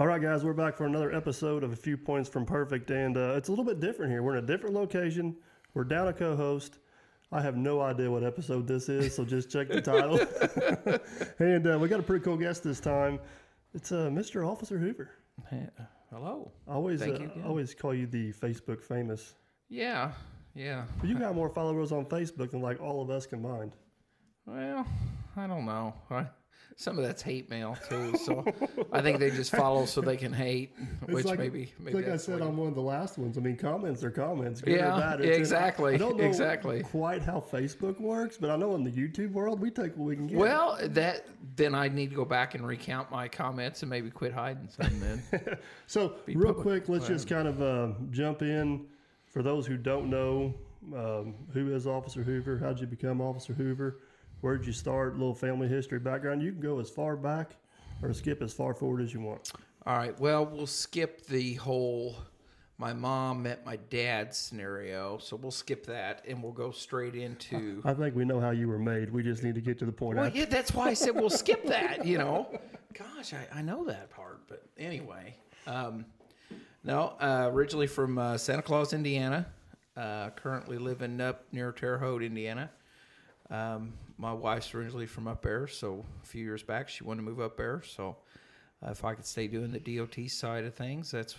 All right, guys, we're back for another episode of A Few Points from Perfect, and uh, it's a little bit different here. We're in a different location. We're down a co-host. I have no idea what episode this is, so just check the title. and uh, we got a pretty cool guest this time. It's uh, Mr. Officer Hoover. Hey, hello. I always, Thank uh, you again. I always call you the Facebook famous. Yeah, yeah. But you got more followers on Facebook than like all of us combined. Well, I don't know. I, some of that's hate mail too, so I think they just follow so they can hate, which like, maybe maybe like I said on one of the last ones. I mean, comments are comments. Good Yeah, or bad. It's in- exactly, I don't know exactly. quite how Facebook works, but I know in the YouTube world we take what we can get. Well, that then I need to go back and recount my comments and maybe quit hiding some. Then So, real public. quick, let's just kind of uh, jump in. For those who don't know, um, who is Officer Hoover? How did you become Officer Hoover? Where did you start? little family history background. You can go as far back or skip as far forward as you want. All right. Well, we'll skip the whole my mom met my dad scenario. So we'll skip that and we'll go straight into. I think we know how you were made. We just need to get to the point. Well, after- yeah, that's why I said we'll skip that, you know. Gosh, I, I know that part. But anyway, um, no, uh, originally from uh, Santa Claus, Indiana. Uh, currently living up near Terre Haute, Indiana. Um, my wife's originally from up there, so a few years back she wanted to move up there. So uh, if I could stay doing the DOT side of things, that's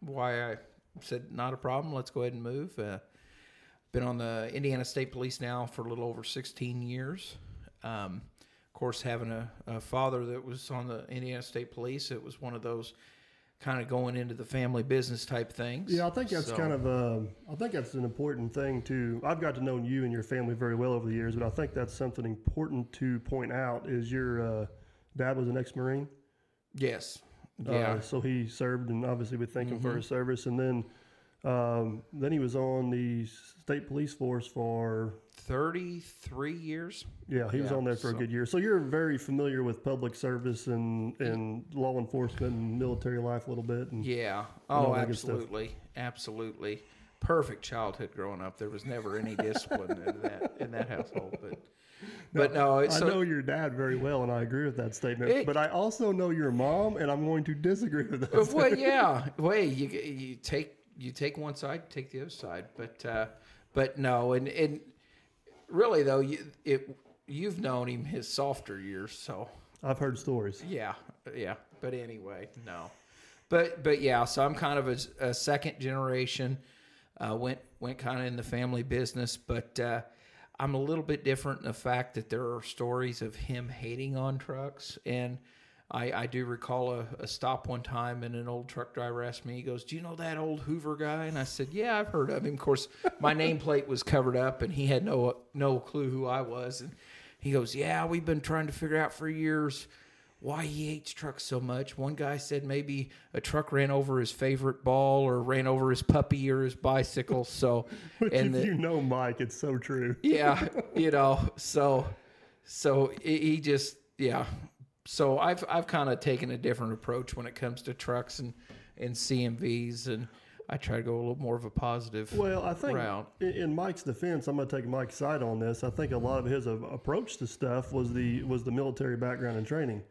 why I said not a problem. Let's go ahead and move. Uh, been on the Indiana State Police now for a little over 16 years. Um, of course, having a, a father that was on the Indiana State Police, it was one of those kind of going into the family business type things. Yeah, I think that's So- kind of. um I think that's an important thing too. I've got to know you and your family very well over the years, but I think that's something important to point out. Is your uh, dad was an ex-marine? yes, Uh, yeah, Mm-hmm. so he served, and obviously we thank him for his service. And then, um, then he was on the state police force for. 33 years. Yeah, he was on there for a good year. So you're very familiar with public service and, and law enforcement and military life a little bit. And Yeah. Oh, absolutely, absolutely. Perfect childhood growing up. There was never any discipline in that in that household, but but no, I so, know your dad very well, and I agree with that statement. It- but I also know your mom, and I'm going to disagree with that. well, yeah. Wait, you you take you take one side, take the other side, but uh, but no, and and really though, you it you've known him his softer years, so I've heard stories. yeah, yeah. But anyway, no, but but yeah. So I'm kind of a, a second generation. Uh, went went kind of in the family business, but uh, I'm a little bit different in the fact that there are stories of him hating on trucks, and I, I do recall a, a stop one time, and an old truck driver asked me, he goes, "Do you know that old Hoover guy?" And I said, "Yeah, I've heard of him." Of course, my nameplate was covered up, and he had no no clue who I was, and he goes, "Yeah, we've been trying to figure out for years." why he hates trucks so much. One guy said maybe a truck ran over his favorite ball or ran over his puppy or his bicycle. So, and if the, you know Mike, it's so true. yeah, you know, so so he just yeah. So I've I've kind of taken a different approach when it comes to trucks and and CMVs, and I try to go a little more of a positive. Well, I think route. in, Mike's defense, I'm going to take Mike's side on this. I think a lot of his approach to stuff was the was the military background and training.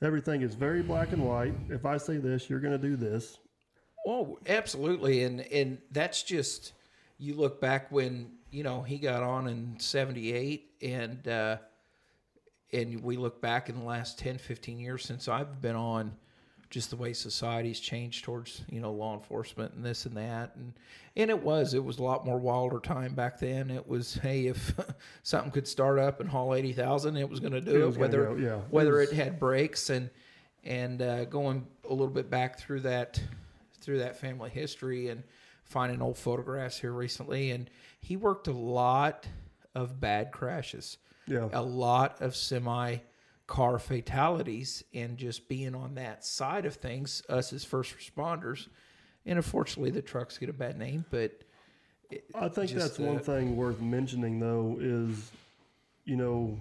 Everything is very black and white. If I say this, you're going to do this. Oh, absolutely, and and that's just you look back when you know he got on in '78, and uh, and we look back in the last 10, 15 years since I've been on, just the way society's changed towards you know law enforcement and this and that, and and it was it was a lot more wilder time back then. It was hey if something could start up and haul eighty thousand, it was going to do It it, whether go, yeah. It whether was- it had brakes and and uh, going a little bit back through that through that family history and finding old photographs here recently and he worked a lot of bad crashes Yeah. a lot of semi car fatalities and just being on that side of things, us as first responders. And unfortunately, the trucks get a bad name, but it- I think just, that's one uh, thing worth mentioning, though, is you know,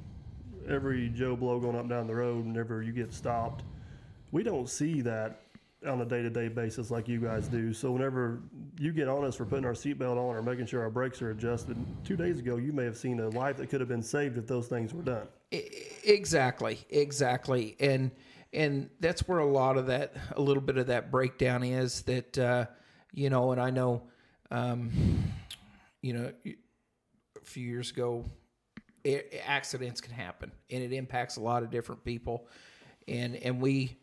every Joe Blow going up and down the road, whenever you get stopped, we don't see that on a day to day basis like you guys do. So, whenever you get on us for putting our seatbelt on or making sure our brakes are adjusted, two days ago, you may have seen a life that could have been saved if those things were done. Exactly, exactly, and and that's where a lot of that, a little bit of that breakdown is that, uh, you know, and I know, um, you know, a few years ago, a- accidents can happen, and it impacts a lot of different people, and and we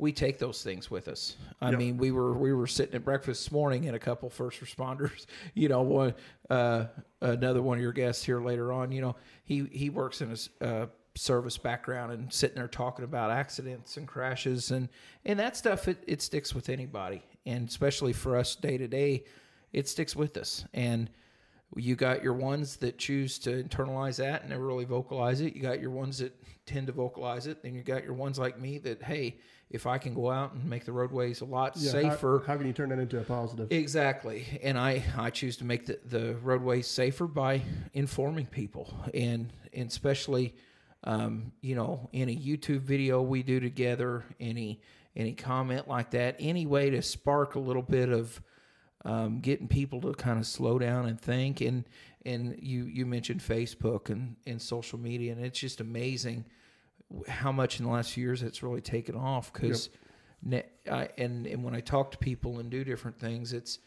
we take those things with us. I Yep. mean, we were we were sitting at breakfast this morning, and a couple first responders, you know, one uh, another one of your guests here later on, you know, he he works in a uh, service background and sitting there talking about accidents and crashes and and that stuff. It, it sticks with anybody, and especially for us day to day, it sticks with us. And you got your ones that choose to internalize that and never really vocalize it. You got your ones that tend to vocalize it. Then you got your ones like me that, hey, if I can go out and make the roadways a lot Yeah, safer. How, how can you turn that into a positive? Exactly. And I, I choose to make the, the roadways safer by informing people and, and especially, um, you know, any YouTube video we do together, any, any comment like that, any way to spark a little bit of, um, getting people to kind of slow down and think. And, and you, you mentioned Facebook and, and social media, and it's just amazing how much in the last few years it's really taken off because I, and and when I talk to people and do different things, it's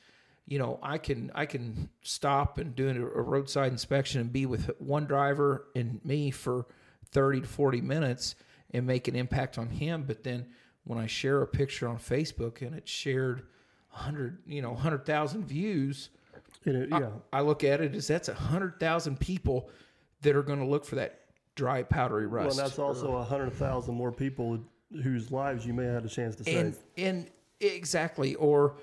you know I can I can stop and do a, roadside inspection and be with one driver and me for thirty to forty minutes and make an impact on him. But then when I share a picture on Facebook and it's shared hundred you know hundred thousand views, And it- yeah. I look at it as that's a hundred thousand people that are going to look for that dry powdery rust. Well, and that's also a hundred thousand more people whose lives you may have had a chance to and save. and exactly or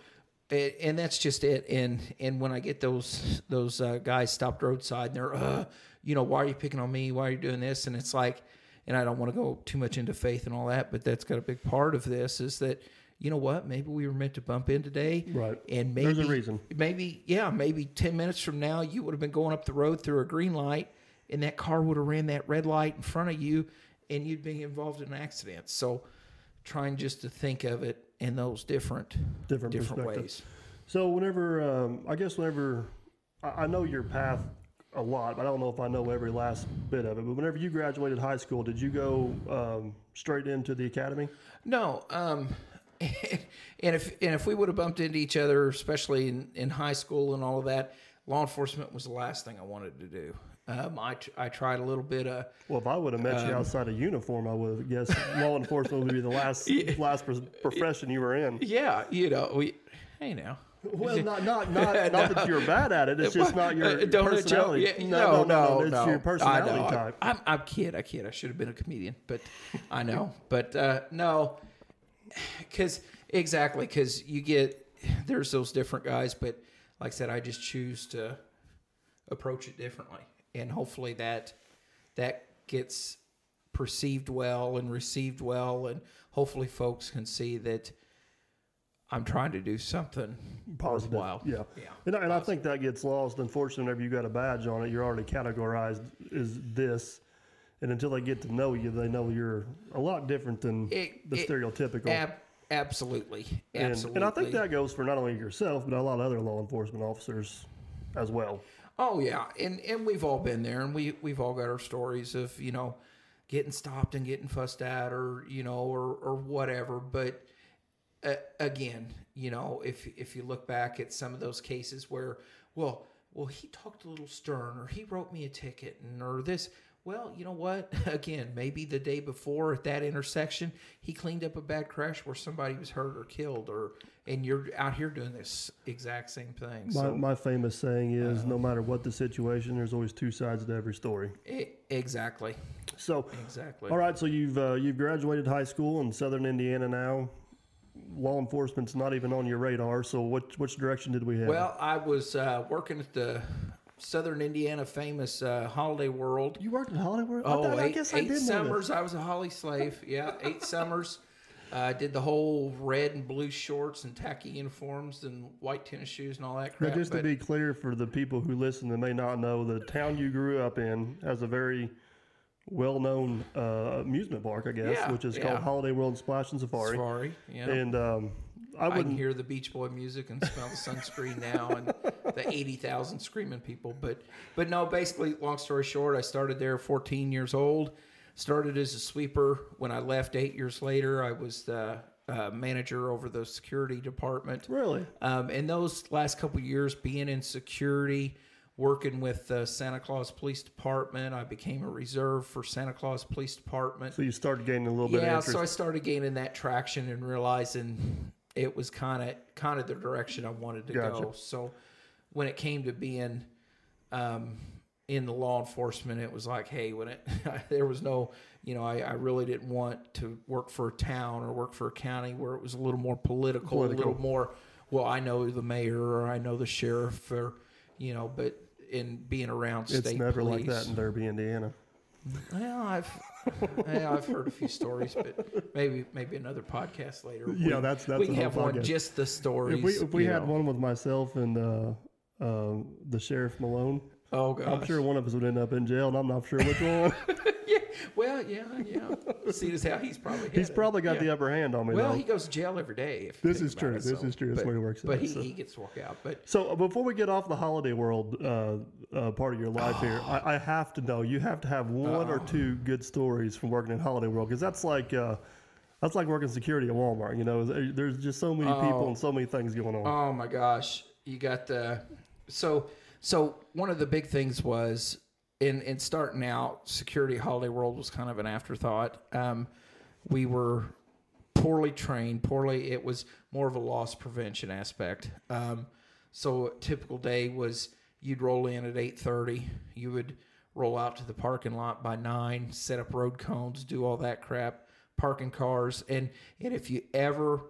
and that's just it and and when i get those those uh, guys stopped roadside and they're uh you know why are you picking on me why are you doing this and it's like and i don't want to go too much into faith and all that but that's got a big part of this is that you know what maybe we were meant to bump in today Right. and maybe There's a reason. maybe yeah maybe 10 minutes from now you would have been going up the road through a green light and that car would have ran that red light in front of you and you'd be involved in an accident so trying just to think of it in those different Different different ways So whenever, um, I guess whenever, I, I know your path a lot, but I don't know if I know every last bit of it. But whenever you graduated high school, did you go um, straight into the academy? no um and if and if we would have bumped into each other especially in, in high school and all of that law enforcement was the last thing i wanted to do um, I, tr- I tried a little bit of Well, if I would have met Um, you outside of uniform, I would have guessed law enforcement would be the last last pr- profession you were in. yeah you know we hey now Well, not not not, not that you're bad at it. It's just not your Uh, don't personality. Yeah, no, no, It's no. your personality I type. I'm, I'm kid. I kid. I should have been a comedian, but I know. But uh, no, because exactly because you get there's those different guys, but like I said, I just choose to approach it differently, and hopefully that that gets perceived well and received well, and hopefully folks can see that. I'm trying to do something Positive. worthwhile. Yeah. Yeah. And, I- and I think that gets lost. Unfortunately, whenever you got a badge on it, you're already categorized as this. And until they get to know you, they know you're a lot different than It- the it- stereotypical. Ab- absolutely, and, absolutely. and I think that goes for not only yourself, but a lot of other law enforcement officers as well. Oh yeah, and and we've all been there, and we we've all got our stories of you know getting stopped and getting fussed at, or you know, or or whatever. But uh, again, you know, if if you look back at some of those cases where, well, well, he talked a little stern, or he wrote me a ticket, and or this. Well, you know what? Again, maybe the day before at that intersection, he cleaned up a bad crash where somebody was hurt or killed, or and you're out here doing this exact same thing. My, So my famous saying is Uh-huh. no matter what the situation, there's always two sides to every story. e- exactly, So, exactly. all right, so you've uh, you've graduated high school in southern Indiana now. Law enforcement's not even on your radar. So, what which direction did we have? Well, I was uh, working at the Southern Indiana famous uh, Holiday World. You worked in Holiday World. Oh, thought- I eight, guess I eight did summers. I was a Holly slave. Yeah, eight summers. I did the whole red and blue shorts and tacky uniforms and white tennis shoes and all that Now, crap. just to but- be clear for the people who listen that may not know, the town you grew up in has a very well-known uh, amusement park, I guess, Yeah, which is yeah. called Holiday World Splash and Safari. Safari, yeah. And um, I I can wouldn't. hear the Beach Boy music and smell the sunscreen now and the 80,000 screaming people. But but no, basically, long story short, I started there 14 years old. Started as a sweeper. When I left eight years later, I was the uh, manager over the security department. Really? Um, and those last couple years, being in security, working with the Santa Claus Police Department, I became a reserve for Santa Claus Police Department So you started gaining a little bit of yeah, so I started gaining that traction and realizing it was kind of kind of the direction I wanted to Gotcha. go. So when it came to being um, in the law enforcement, it was like, hey, when it there was no, you know, I, I really didn't want to work for a town or work for a county where it was a little more political, a little more. Well, I know the mayor or I know the sheriff or, you know, but in being around it's state never police, like that in Derby, Indiana. well, I've yeah, I've heard a few stories, but maybe maybe another podcast later. Yeah, we, that's- that's we a can whole have one just the stories. If we if we had know. one with myself and uh, uh, the sheriff Malone, oh gosh, I'm sure one of us would end up in jail, and I'm not sure which one. yeah, well, yeah, yeah. See as how he's probably He's probably got Yeah. the upper hand on me. Well, though. he goes to jail every day. This is true. it, This so- is true. That's way it works But out, he, so. he gets to walk out. But So uh, before we get off the holiday world uh, uh, part of your life here, I, I have to know you have to have one or two good stories from working in holiday world because that's like uh, that's like working security at Walmart. You know, there's just so many people and so many things going on. Oh my gosh, you got the so so one of the big things was in in starting out, security holiday world was kind of an afterthought. Um, we were poorly trained, poorly. It was more of a loss prevention aspect. Um, so a typical day was you'd roll in at eight thirty. You would roll out to the parking lot by nine, set up road cones, do all that crap, parking cars, and and if you ever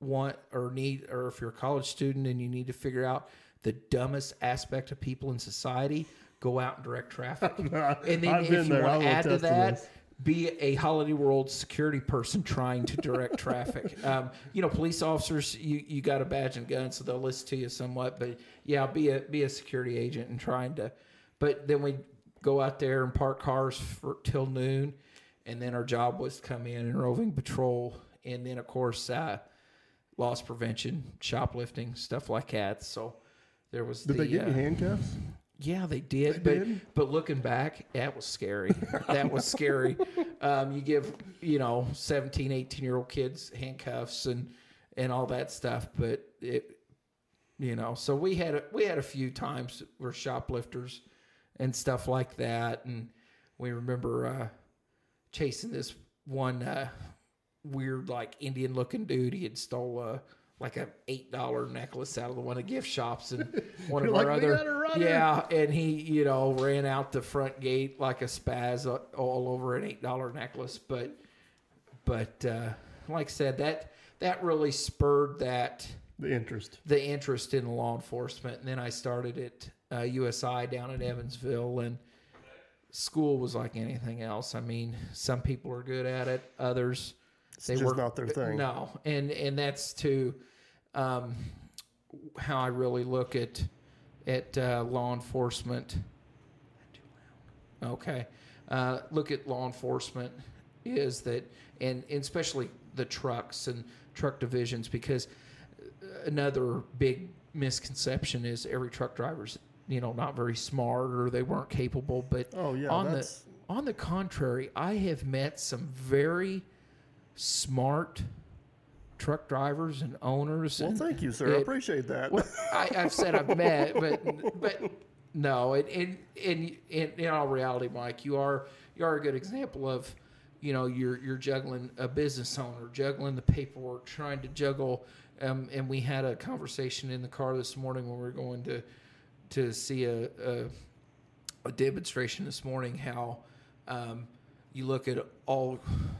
want or need or if you're a college student and you need to figure out the dumbest aspect of people in society, go out and direct traffic. and then I've if you there. Want to add to that, be a Holiday World security person trying to direct traffic. Um, you know, police officers, you, you got a badge and gun, so they'll listen to you somewhat. But yeah, be a be a security agent and trying to. But then we go out there and park cars for till noon, and then our job was to come in and roving patrol, and then of course uh, loss prevention, shoplifting, stuff like that. So there was Did the they give uh, you handcuffs? yeah, they did. They but did? but looking back, that was scary. that was scary. Um, you give, you know, 17, 18 year old kids handcuffs and and all that stuff, but it you know, so we had a, we had a few times where shoplifters and stuff like that and we remember uh, chasing this one uh, weird like Indian looking dude. He had stole uh, like a eight dollar necklace out of the one of the gift shops and one of You're our like, other got a runner." yeah, and he you know ran out the front gate like a spaz uh, all over an eight dollar necklace. But but uh, like I said, that that really spurred that The interest. the interest in law enforcement. And then I started at uh, USI down in Evansville, and school was like anything else. I mean, some people are good at it, others they just work not their thing. No, and and that's to um, how I really look at at uh, law enforcement. Okay, uh, look at law enforcement is that, and, and especially the trucks and truck divisions, because another big misconception is every truck driver's you know not very smart or they weren't capable. But Oh, yeah, on that's- the on the contrary, I have met some very smart truck drivers and owners. Well, and thank you, sir. I appreciate that. well, I, I've said I've met, but but no. In in, in in in all reality, Mike, you are you are a good example of you know you're you're juggling a business owner, juggling the paperwork, trying to juggle. Um, and we had a conversation in the car this morning when we were going to to see a, a a demonstration this morning how um, you look at all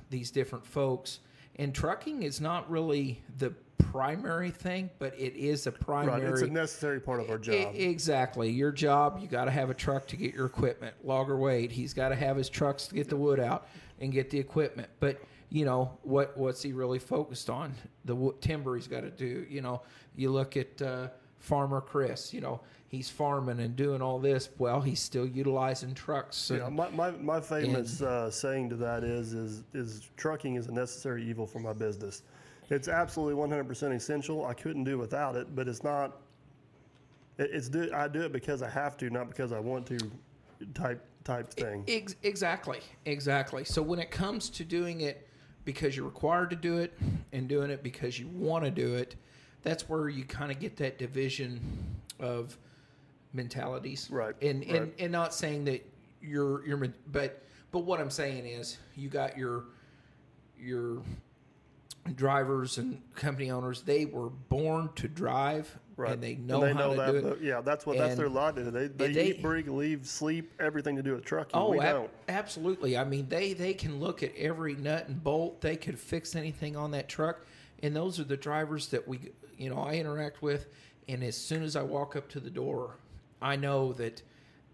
these different folks and trucking is not really the primary thing, but it is a Right. primary. It's a necessary part of our job. exactly. Your job, you got to have a truck to get your equipment. Logger Wade, he's got to have his trucks to get the wood out and get the equipment. But you know what? What's he really focused on? The timber he's got to do. You know, you look at uh, Farmer Chris. You know, he's farming and doing all this. Well, he's still utilizing trucks. Yeah, my, my, my famous uh, saying to that is, is is trucking is a necessary evil for my business. It's absolutely 100% essential. I couldn't do without it, but it's not. It, it's do, I do it because I have to, not because I want to. Type type thing. Ex- exactly, exactly. So when it comes to doing it because you're required to do it and doing it because you want to do it, that's where you kind of get that division of mentalities. Right, And and, right. and not saying that you're you're but but what I'm saying is you got your your drivers and company owners they were born to drive Right. and they know And how to that, do it. Yeah, that's what that's their lot. They they, they, they- eat, breathe, leave, sleep, everything to do with trucking. Oh, we ab- don't. absolutely. I mean, they they can look at every nut and bolt. They could fix anything on that truck, and those are the drivers that we, you know, I interact with. And as soon as I walk up to the door, I know that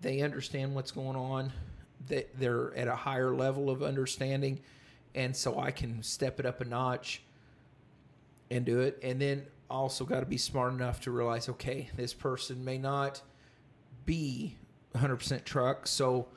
they understand what's going on. That they're at a higher level of understanding, and so I can step it up a notch and do it. And then also got to be smart enough to realize, okay, this person may not be 100% truck. So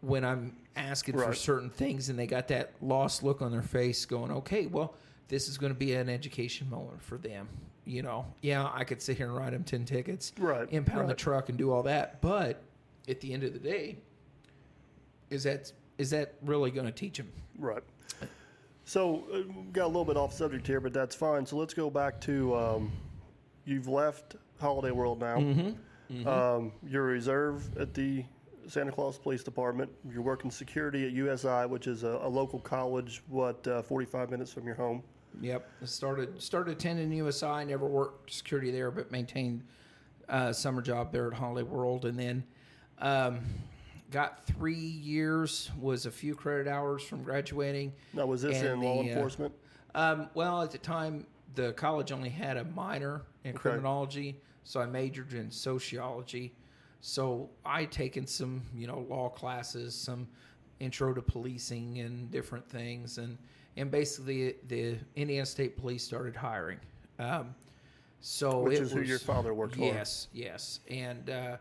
when I'm asking for certain things and they got that lost look on their face going, okay, well, this is going to be an education moment for them. You know, yeah, I could sit here and write him 10 tickets, Right, impound the truck and do all that. But at the end of the day, is that is that really going to teach him? Right. So uh, we got a little bit off subject here, but that's fine. So let's go back to um, you've left Holiday World now. Mm-hmm. Um, you're a reserve at the Santa Claus Police Department. You're working security at USI, which is a, a local college, what, uh, 45 minutes from your home. Yep. Started started attending USI. Never worked security there, but maintained a summer job there at Holiday World, and then um, got three years. Was a few credit hours from graduating. Now, was this in law the, uh, enforcement? Um, well, at the time, the college only had a minor in criminology, so I majored in sociology. So I taken some, you know, law classes, some intro to policing and different things, and and basically the Indiana State Police started hiring. Um, so Which is who your father worked for. Yes, yes, and uh,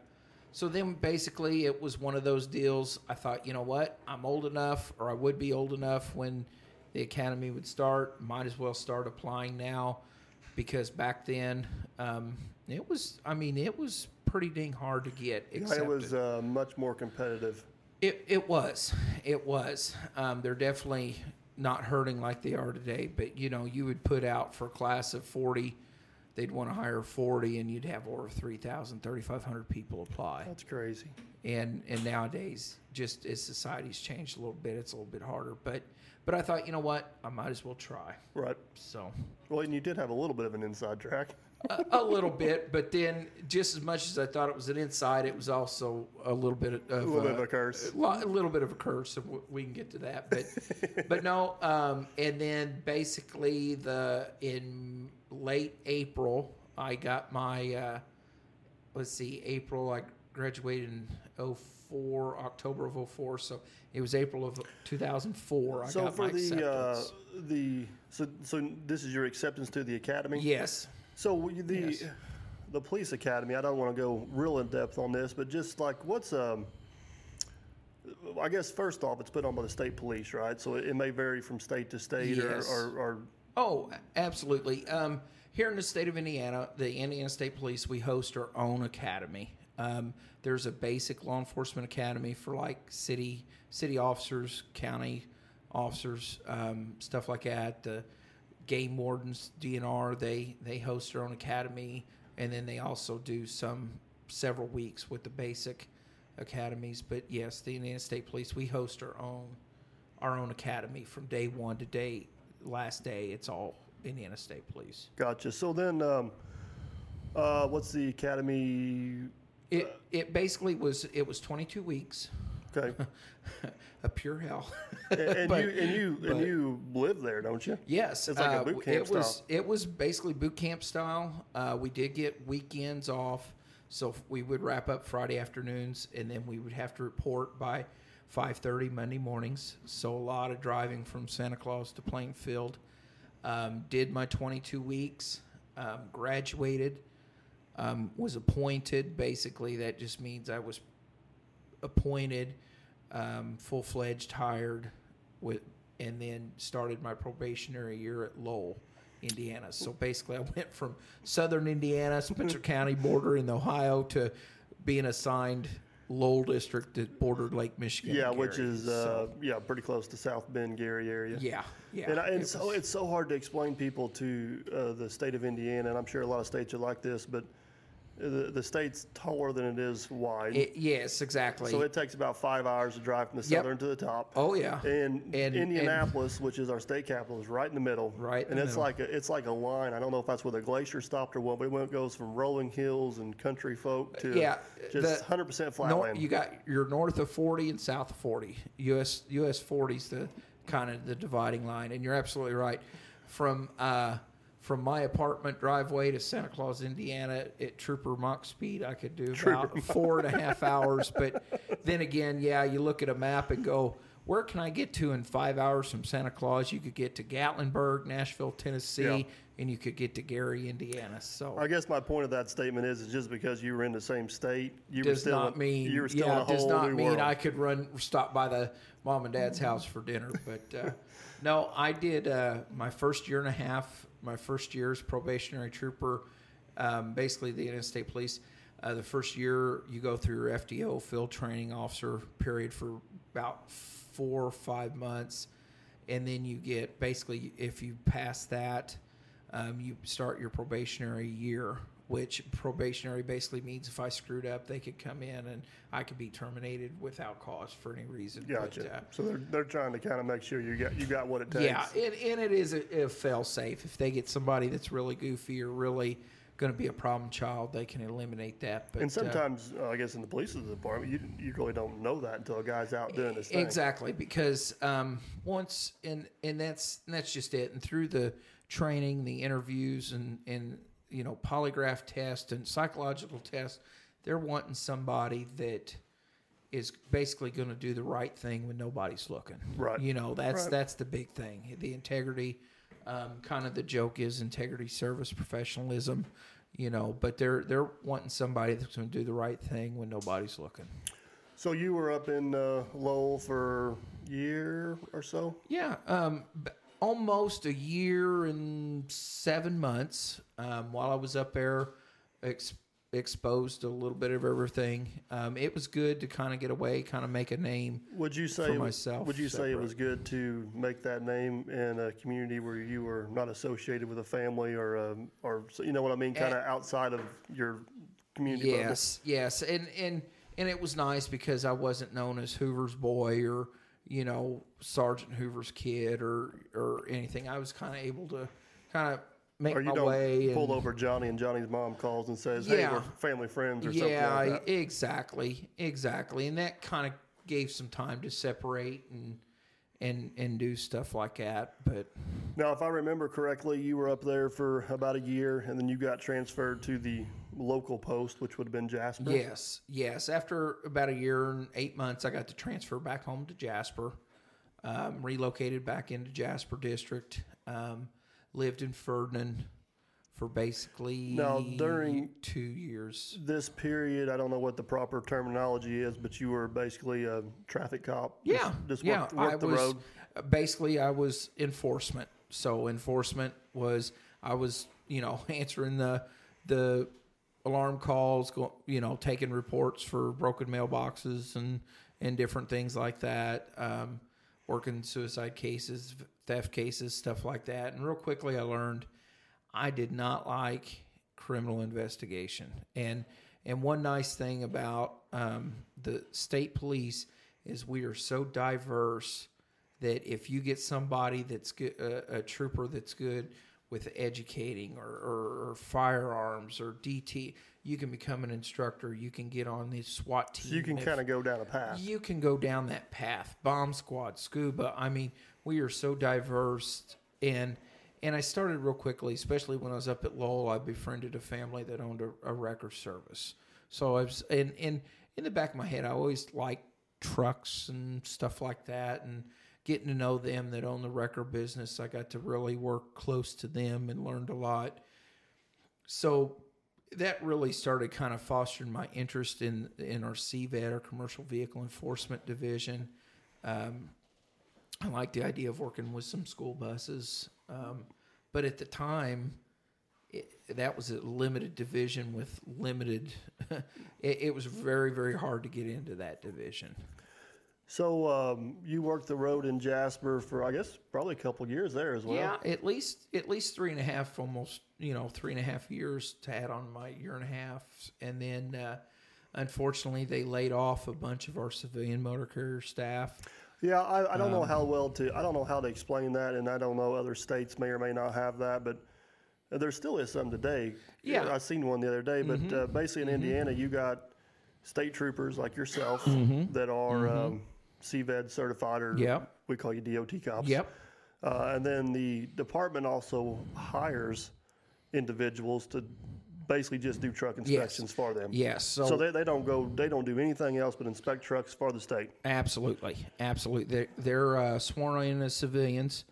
so then basically it was one of those deals. I thought, you know what, I'm old enough, or I would be old enough when the academy would start. Might as well start applying now, because back then um, it was. I mean, it was pretty dang hard to get Yeah, accepted. it was uh, much more competitive. It, it was. It was. Um, they're definitely not hurting like they are today. But, you know, you would put out for a class of 40, they'd want to hire 40, and you'd have over 3,000, 3,500 people apply. That's crazy. And, and nowadays, just as society's changed a little bit, it's a little bit harder. But, but I thought, you know what? I might as well try. Right. So Well, and you did have a little bit of an inside track. A, a little bit, but then just as much as I thought it was an inside, it was also a little bit of A little bit of uh, a curse. Lo- a little bit of a curse, and w- we can get to that. But but no, um, and then basically the in late April, I got my uh, let's see, April. I graduated in 04, October of 04, so it was April of 2004. I So got for my the uh, the so so this is your acceptance to the academy. yes. So the Yes. the police academy. I don't want to go real in depth on this, but just like what's um. I guess first off, it's put on by the state police, right? So it, may vary from state to state, Yes. or, or, or Oh, absolutely. Um, here in the state of Indiana, the Indiana State Police, we host our own academy. Um, there's a basic law enforcement academy for like city city officers, county officers, um, stuff like that. The game wardens, DNR, they they host their own academy, and then they also do some several weeks with the basic academies. But yes, the Indiana State Police, we host our own our own academy from day one to day last day. It's all Indiana State Police. gotcha. So then, um, uh, what's the academy? It it basically was it was 22 weeks Okay. a pure hell. And, and But- you and you but- and you live there, don't you? Yes, It's like a uh, boot camp it was style. it was basically boot camp style. Uh, we did get weekends off, so we would wrap up Friday afternoons, and then we would have to report by five thirty Monday mornings. So a lot of driving from Santa Claus to Plainfield. Um, did my twenty two weeks, um, graduated, um, was appointed. Basically, that just means I was appointed, um, full fledged, hired, with, and then started my probationary year at Lowell, Indiana. So basically, I went from southern Indiana, Spencer County border in Ohio, to being assigned Lowell district that bordered Lake Michigan. Yeah, which is uh, So, yeah, pretty close to South Bend, Gary area. yeah, yeah. And, I, and it so was- it's so hard to explain people to uh, the state of Indiana, and I'm sure a lot of states are like this, but the, the state's taller than it is wide. it- yes, exactly. so it takes about five hours to drive from the Yep. southern to the top. oh yeah, And, And- Indianapolis, which is our state capital, is right in the middle. Right in and the it's middle. like a, it's like a line. I don't know if that's where the glacier stopped or what, but it goes from rolling hills and country folk to yeah, just the- 100% flat Nor-. You got you're north of 40 and south of 40. US US 40 is the kind of the dividing line, and you're absolutely right. From uh, from my apartment driveway to Santa Claus, Indiana, at Trooper Mach speed, I could do about four and a half hours. But then again, yeah, you look at a map and go, where can I get to in five hours from Santa Claus? You could get to Gatlinburg, Nashville, Tennessee, Yeah. and you could get to Gary, Indiana. So I guess my point of that statement is, is just because you were in the same state, you were does still not mean you were still yeah, in a whole does not mean world. I could run stop by the mom and dad's house for dinner. But uh, no, I did uh, my first year and a half. My first year as probationary trooper, um, basically the Indiana State Police. Uh, the first year you go through your FTO field training officer period for about four or five months, and then you get basically if you pass that, um, you start your probationary year, which probationary basically means if I screwed up, they could come in and I could be terminated without cause for any reason. But, Gotcha. uh, so they're, they're trying to kind of make sure you got you got what it takes. yeah, and, and it is a, a fail safe. If they get somebody that's really goofy or really going to be a problem child, they can eliminate that. But And uh, sometimes, uh, I guess, in the police department, you you really don't know that until a guy's out doing his thing. Exactly, because um, once and and that's and that's just it. And through the training, the interviews, and and you know polygraph test and psychological test, they're wanting somebody that is basically going to do the right thing when nobody's looking. Right. You know that's Right. that's the big thing. The integrity. Um, kind of the joke is integrity, service, professionalism. You know, but they're they're wanting somebody that's going to do the right thing when nobody's looking. So you were up in uh, Lowell for a year or so. Yeah, um, almost a year and seven months. Um, while I was up there, ex- exposed to a little bit of everything. Um, it was good to kind of get away, kind of make a name. Would you say For it was- myself, Would you say it was good to make that name in a community where you were not associated with a family or um, or you know what I mean, kind of outside of your community? bubble? Yes, yes, and and and it was nice because I wasn't known as Hoover's boy or you know Sergeant Hoover's kid or or anything. I was kind of able to kind of make Or you my don't way. pull and- over Johnny and Johnny's mom calls and says, "Hey, Yeah. we're family friends" or yeah, something like exactly, exactly, and that kind of gave some time to separate and and and do stuff like that. But Now, if I remember correctly, you were up there for about a year, and then you got transferred to the local post, which would have been Jasper. yes, yes, after about a year and eight months, I got to transfer back home to Jasper. Um, relocated back into Jasper District. Um, lived in Ferdinand for basically Now, during- two years. This period, I don't know what the proper terminology is, but you were basically a traffic cop. Yeah, just, just yeah. worked, worked I the was road. basically I was enforcement. So enforcement was I was you know answering the the alarm calls, go, you know taking reports for broken mailboxes and and different things like that. Um, working suicide cases, theft cases, stuff like that. And real quickly, I learned I did not like criminal investigation. And and one nice thing about um, the state police is we are so diverse that if you get somebody that's good, a, a trooper that's good, with educating or, or, or firearms or DT. You can become an instructor. You can get on the SWAT team. So you can kind of go down a path. you can go down that path. Bomb squad, scuba. I mean, we are so diverse and and I started real quickly, especially when I was up at Lowell. I befriended a family that owned a, a wrecker service. So I was and and in the back of my head, I always liked trucks and stuff like that, and getting to know them that own the wrecker business. I got to really work close to them and learned a lot so that really started kind of fostering my interest in in our CVED, our Commercial Vehicle Enforcement Division. Um, I like the idea of working with some school buses, um, but at the time, it, that was a limited division with limited. it, it was very very hard to get into that division. So um, you worked the road in Jasper for, I guess, probably a couple of years there as well. yeah, at least at least three and a half, almost you know three and a half years to add on my year and a half, and then uh, unfortunately they laid off a bunch of our civilian motor carrier staff. Yeah, I, I don't Um, know how well to. I don't know how to explain that, and I don't know other states may or may not have that, but there still is some today. Yeah. Mm-hmm. I seen one the other day, but uh, basically in Indiana, you got state troopers like yourself that are um, CVED certified, or. Yep. we call you DOT cops. Yep. Uh, and then the department also hires individuals to basically just do truck inspections for them. Yes. So, So they, they don't go they don't do anything else but inspect trucks for the state. Absolutely, absolutely. They're, they're uh, sworn in as civilians.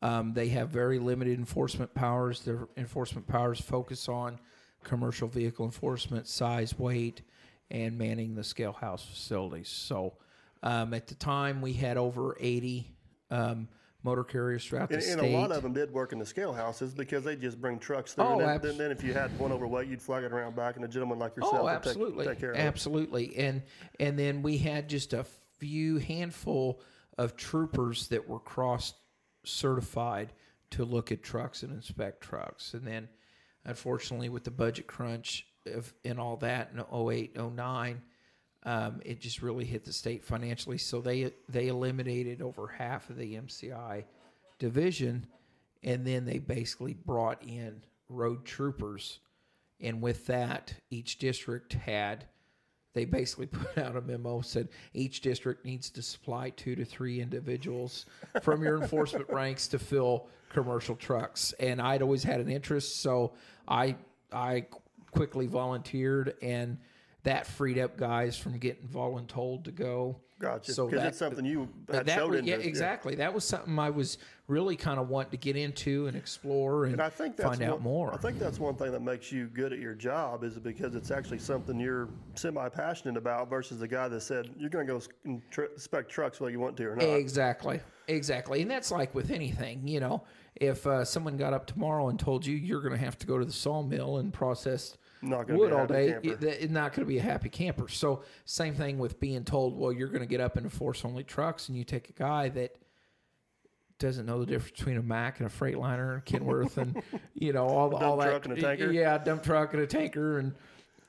Um, they have very limited enforcement powers. Their enforcement powers focus on commercial vehicle enforcement, size, weight, and manning the scale house facilities. So, um, at the time, we had over eighty um, motor carriers throughout the And, state. and a lot of them did work in the scale houses because they just bring trucks through. Oh, and then, abs- then, then if you had one overweight, you'd flag it around back, and a gentleman like yourself Oh, would absolutely, take, take care of it. absolutely, and and then we had just a few handful of troopers that were cross certified to look at trucks and inspect trucks, and then unfortunately with the budget crunch of and all that in 08, 09, um, it just really hit the state financially. So they they eliminated over half of the MCI division, and then they basically brought in road troopers, and with that, each district had. They basically put out a memo said each district needs to supply two to three individuals from your enforcement ranks to fill commercial trucks. And I'd always had an interest, so I I quickly volunteered, and that freed up guys from getting voluntold to go. Gotcha. So that- it's something you had that showed was- yeah, exactly. That was something I was really kind of wanting to get into and explore and, And I think that's find out one, more. I think that's one thing that makes you good at your job is because it's actually something you're semi passionate about versus the guy that said you're going to go tr- inspect trucks whether you want to or not. Exactly. Exactly. And that's like with anything, you know, if uh, someone got up tomorrow and told you you're going to have to go to the sawmill and process Not gonna be wood a all day, it- it's not going to be a happy camper. So, same thing with being told, well, you're going to get up and force only trucks, and you take a guy that doesn't know the difference between a Mack and a Freightliner, Kenworth, and you know all, all that. truck and a tanker? Yeah, dump truck and a tanker, and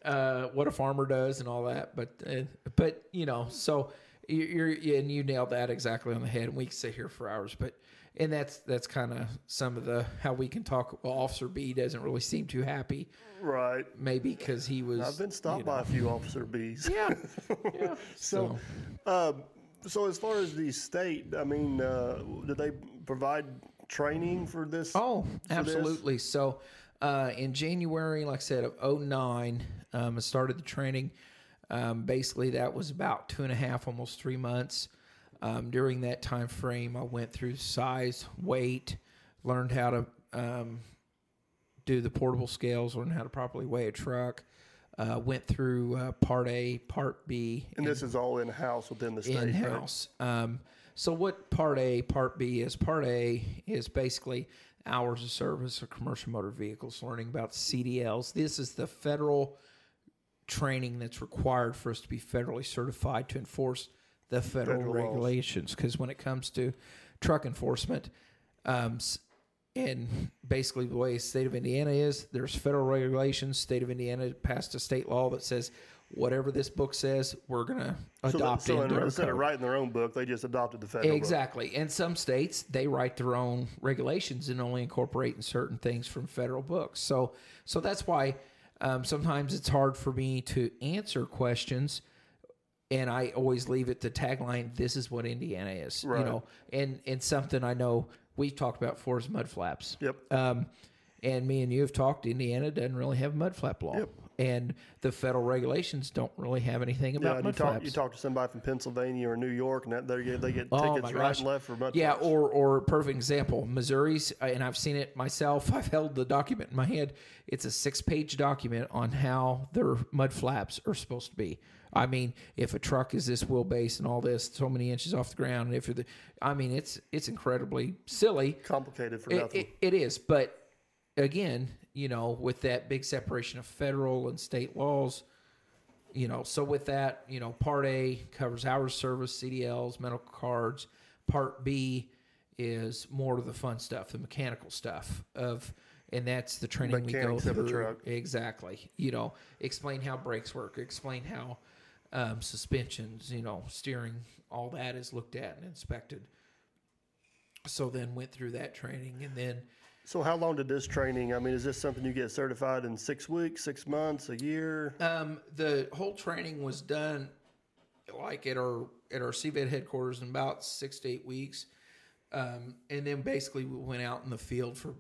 uh, what a farmer does, and all that. But uh, but you know, so you- you're and you nailed that exactly on the head. And we can sit here for hours, but and that's that's kind of some of the how we can talk. Well, Officer B doesn't really seem too happy, Right. maybe because he was. I've been stopped you by a few officer bees. Yeah, yeah. So, um, so as far as the state, I mean, uh, do they provide training for this? Oh, this? absolutely. So, uh, in January, like I said, of 09, um, I started the training. Um, basically, that was about two and a half, almost three months. Um, during that time frame, I went through size, weight, learned how to um, do the portable scales, learned how to properly weigh a truck. Uh, went through uh, part A, part B, and this is all in house within the state. in right? house. Um, so what part A, part B is? Part A is basically hours of service of commercial motor vehicles, learning about CDLs. This is the federal training that's required for us to be federally certified to enforce the federal, Federal regulations. Because when it comes to truck enforcement, um, and basically the way the state of Indiana is, there's federal regulations. State of Indiana passed a state law that says whatever this book says, we're gonna So, adopt so our instead of writing their own book, they just adopted the federal book. Exactly. And some states they write their own regulations and only incorporating certain things from federal books. So so that's why um, sometimes it's hard for me to answer questions. And I always leave it the tagline, this is what Indiana is. You know, and and something I know we've talked about before is mud flaps. Yep. Um, and me and you have talked. Indiana doesn't really have a mud flap law, Yep. and the federal regulations don't really have anything Yeah, about you mud talk flaps. you talk to somebody from Pennsylvania or New York, and that they get they get Oh, tickets right and left for mud Yeah, flaps. or or perfect example, Missouri's, uh, and I've seen it myself. I've held the document in my hand. It's a six-page document on how their mud flaps are supposed to be. I mean, if a truck is this wheelbase and all this, so many inches off the ground, and if you're the, I mean, it's it's incredibly silly. complicated for It, nothing. it, it is, but again, you know, with that big separation of federal and state laws, you know, so with that, you know, Part A covers hours of service, CDLs, medical cards. Part B is more of the fun stuff, the mechanical stuff of, and that's the training we go Mechanics of a through. truck. Exactly. You know, explain how brakes work, explain how um, suspensions, you know, steering, all that is looked at and inspected. So then went through that training and then so how long did this training? I mean, is this something you get certified in six weeks, six months, a year? Um, the whole training was done like at our at our CVED headquarters in about six to eight weeks, um, and then basically we went out in the field for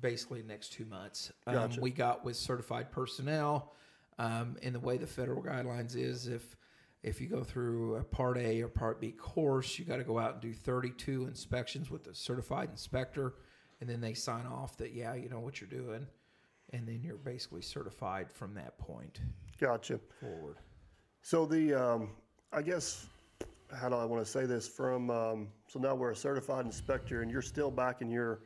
basically the next two months. Um, Gotcha. We got with certified personnel, um, and the way the federal guidelines is if if you go through a Part A or Part B course, you got to go out and do 32 inspections with a certified inspector, and then they sign off that yeah, you know what you're doing, and then you're basically certified from that point Gotcha. forward. So the, um, I guess, how do I want to say this? From um, so now we're a certified inspector, and you're still back in your,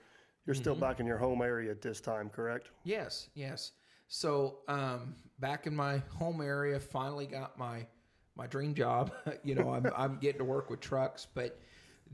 you're still back in your home area at this time, correct? Yes, yes. So um, back in my home area, finally got my my dream job. you know, I'm I'm getting to work with trucks, but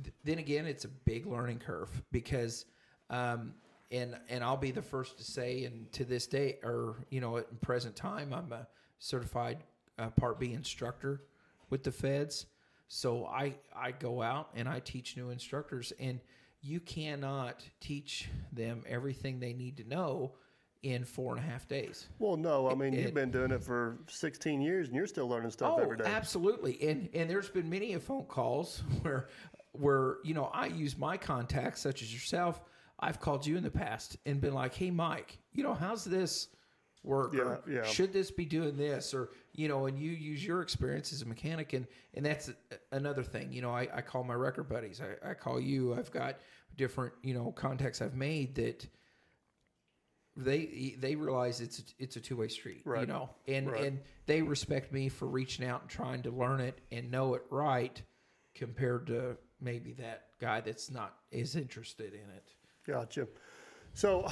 th- then again, it's a big learning curve because, um, and and I'll be the first to say, and to this day, or you know, at present time, I'm a certified uh, Part B instructor with the feds. So I I go out and I teach new instructors, and you cannot teach them everything they need to know in four and a half days. Well, no, I mean you've been doing it for 16 years, and you're still learning stuff Oh, every day. absolutely. And and there's been many phone calls where where you know I use my contacts such as yourself. I've called you in the past and been like, "Hey, Mike, you know how's this work? or Yeah, yeah. Should this be doing this? Or you know, and you use your experience as a mechanic, and and that's another thing. You know, I, I call my wrecker buddies. I, I call you. I've got different you know contacts I've made that they they realize it's a, it's a two way street, right. you know, and Right. and they respect me for reaching out and trying to learn it and know it right, compared to maybe that guy that's not as interested in it. Gotcha. So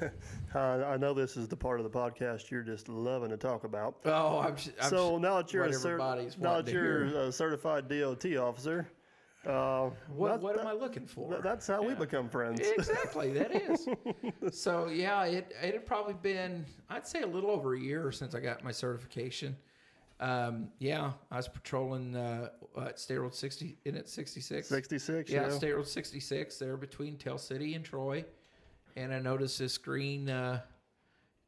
I know this is the part of the podcast you're just loving to talk about. Oh, I'm, I'm so now that you're a now that you're a certified DOT officer, uh, what what am I looking for? that's how we become friends. Exactly, that is. so yeah, it it had probably been I'd say a little over a year since I got my certification. Um, yeah, I was patrolling uh, at State Road sixty in at sixty six. 66, Yeah, yeah. State Road sixty six. There between Tell City and Troy, and I noticed this green uh,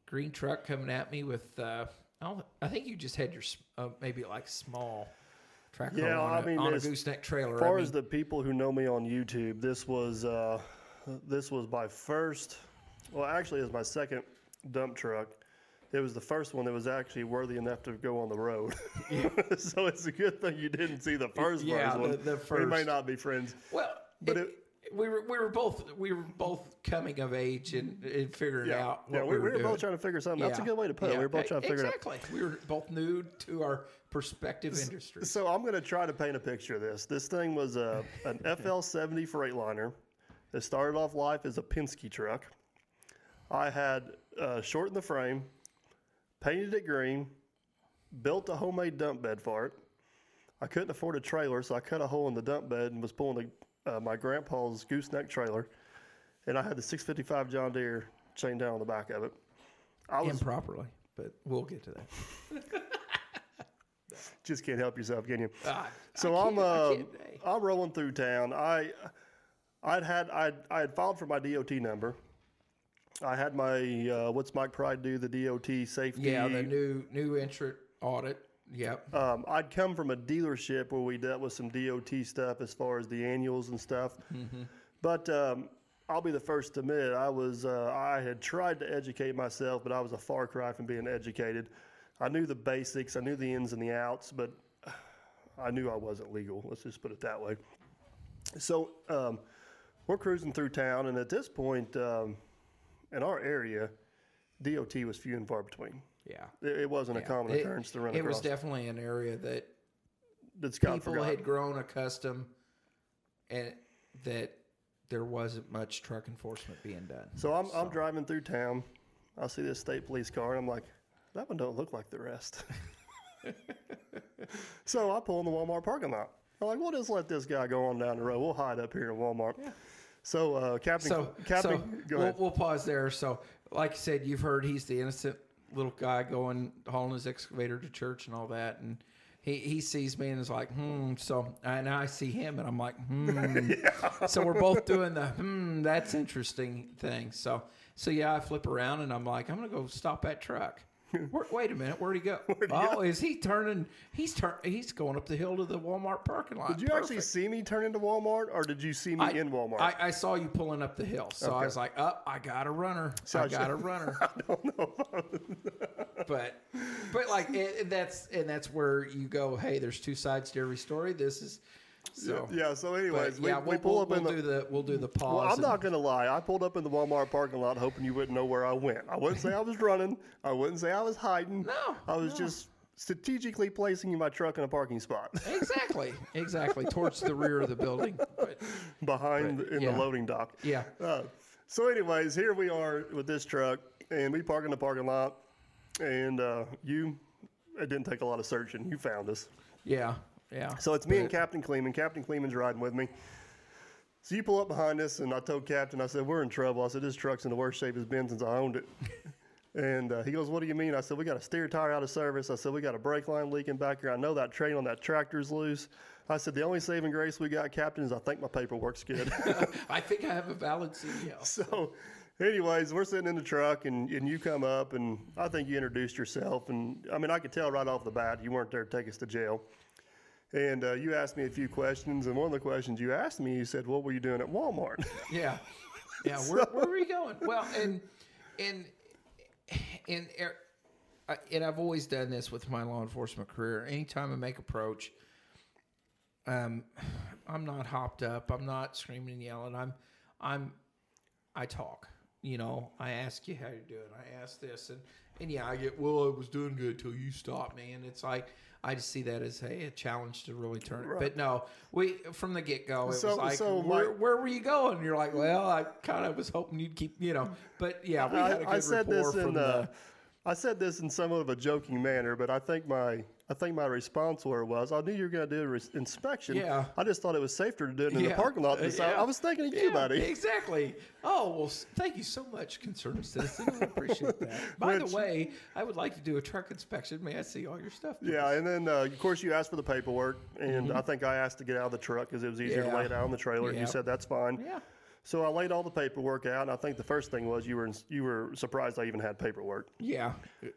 green truck coming at me with. Uh, I don't- I think you just had your uh, maybe like small tractor Yeah, on, a I mean, on a as gooseneck trailer. As far I as the people who know me on YouTube, this was uh, this was my first. Well, actually, it was my second dump truck. It was the first one that was actually worthy enough to go on the road. so it's a good thing you didn't see the first Yeah, first one. the- the We may not be friends. Well, But it, we were we were both we were both coming of age and, and figuring Yeah, out yeah. what We, we, were, we were both trying to figure something. Out. That's a good way to put it. We were both trying to figure it out. exactly. We were both new to our perspective industry. So I'm going to try to paint a picture of this. This thing was a an FL70 Freightliner. It started off life as a Penske truck. I had uh, shortened the frame, painted it green, built a homemade dump bed for it. I couldn't afford a trailer, so I cut a hole in the dump bed and was pulling the, uh, my grandpa's gooseneck trailer. And I had the 655 John Deere chained down on the back of it. I was Improperly, but we'll get to that. Just can't help yourself, can you? Ah, so I I'm uh, I'm rolling through town. I I'd had I'd, I had filed for my DOT number. I had my uh, what's Mike Pride do the DOT safety. Yeah, the new new entrant audit. Yep. um, I'd come from a dealership where we dealt with some DOT stuff as far as the annuals and stuff. Mm-hmm. But um, I'll be the first to admit I was uh, I had tried to educate myself, but I was a far cry from being educated. I knew the basics, I knew the ins and the outs, but I knew I wasn't legal. Let's just put it that way. So um, we're cruising through town, and at this point, um, in our area, DOT was few and far between. Yeah. It, it wasn't a Yeah. common It- occurrence to run It across. was definitely an area that that's got people forgotten. had grown accustomed, and that there wasn't much truck enforcement being done. So I'm, I'm driving through town. I see this state police car, and I'm like, that one don't look like the rest. so I pull in the Walmart parking lot. I'm like, we'll just let this guy go on down the road. We'll hide up here in Walmart. So uh, Captain, So, Captain, so go we'll, we'll pause there. So, like you said, you've heard he's the innocent little guy going hauling his excavator to church and all that, and he, he sees me and is like, hmm. So, and I see him and I'm like, hmm. So we're both doing the hmm. That's interesting thing. So, so yeah, I flip around and I'm like, I'm gonna go stop that truck. Where, wait a minute, where'd he go? oh, is he turning? He's turn. He's going up the hill to the Walmart parking lot. did you actually see me turn into Walmart, or did you see me in Walmart? I, I saw you pulling up the hill, so I was like, "Up, I got a runner. I I got a runner." I don't know. but, but like it, that's and that's where you go. Hey, there's two sides to every story. This is so. yeah. So, anyways, we, yeah, we we'll, pull we'll, up in we'll the. do the we'll do the pause. Well, I'm not going to lie. I pulled up in the Walmart parking lot hoping you wouldn't know where I went. I wouldn't say I was running. I wouldn't say I was hiding. No, I was just strategically placing my truck in a parking spot exactly, exactly towards the rear of the building. But, behind in yeah. the loading dock. yeah, Uh, so, anyways, here we are with this truck, and we park in the parking lot, and uh, you. It didn't take a lot of searching. You found us. yeah, yeah. So it's me and Captain Kleeman. Captain Kleeman's riding with me. So you pull up behind us, and I told Captain, I said, we're in trouble. I said, this truck's in the worst shape it's been since I owned it. and uh, he goes, what do you mean? I said, we got a steer tire out of service. I said, we got a brake line leaking back here. I know that train on that tractor's loose. I said, the only saving grace we got, Captain, is I think my paperwork's good. I think I have a valid CDL. so, anyways, we're sitting in the truck, and, and you come up, and I think you introduced yourself. And I mean, I could tell right off the bat you weren't there to take us to jail. And uh, you asked me a few questions, and one of the questions you asked me, you said, "What were you doing at Walmart?" Yeah, yeah. Where, where were you going? Well, and and and I- and I've always done this with my law enforcement career. Anytime I make approach, um, I'm not hopped up. I'm not screaming and yelling. I'm I'm I talk. You know, I ask you how you're doing. I ask this, and and yeah, I get well. I was doing good till you stopped me, and it's like I just see that as hey, a challenge to really turn it. But no, we from the get go, it So- was like, so where, my- where were you going? And you're like, well, I kind of was hoping you'd keep, you know. But yeah, we had a good I, I said rapport this in from uh, the. I said this in somewhat of a joking manner, but I think my I think my response where it was, I knew you were going to do an res- inspection. Yeah. I just thought it was safer to do it in the parking lot. So I- yeah. I was thinking of you, Yeah, buddy. Exactly. Oh well, thank you so much, concerned citizen. I appreciate that. By Which- the way, I would like to do a truck inspection. May I see all your stuff? please? Yeah, and then uh, of course you asked for the paperwork, and I think I asked to get out of the truck because it was easier to Mm-hmm. Lay it out on the trailer. and You said that's fine. Yeah. So I laid all the paperwork out, and I think the first thing was you were you were surprised I even had paperwork. Yeah,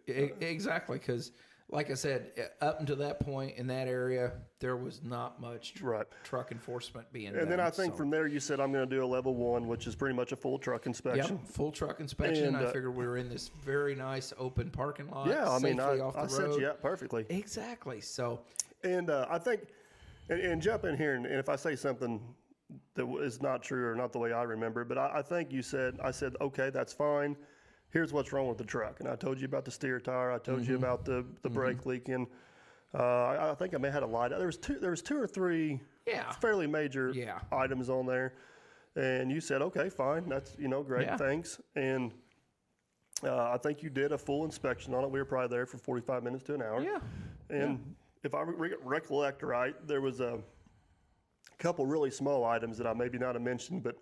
exactly. Because, like I said, up until that point in that area, there was not much Right. truck enforcement being done. And then I think so- from there you said I'm going to do a level one, which is pretty much a full truck inspection. Yep, full truck inspection. And, I uh, figured we were in this very nice open parking lot. Yeah, I mean I, off the I set you up perfectly. Exactly. So, And uh, I think, and, and jump in here, and, and if I say something that w- not true or not the way I remember, it, but I, I think you said, I said, okay, that's fine. Here's what's wrong with the truck. And I told you about the steer tire. I told Mm-hmm. you about the, the brake leaking. Uh, I, I think I may have had a light. There was two. There was two or three Yeah. fairly major Yeah. items on there, and you said, okay, fine. That's you know great, Yeah. thanks. And uh, I think you did a full inspection on it. We were probably there for 45 minutes to an hour. Yeah. And if I re- recollect right, there was a couple really small items that I maybe not have mentioned, but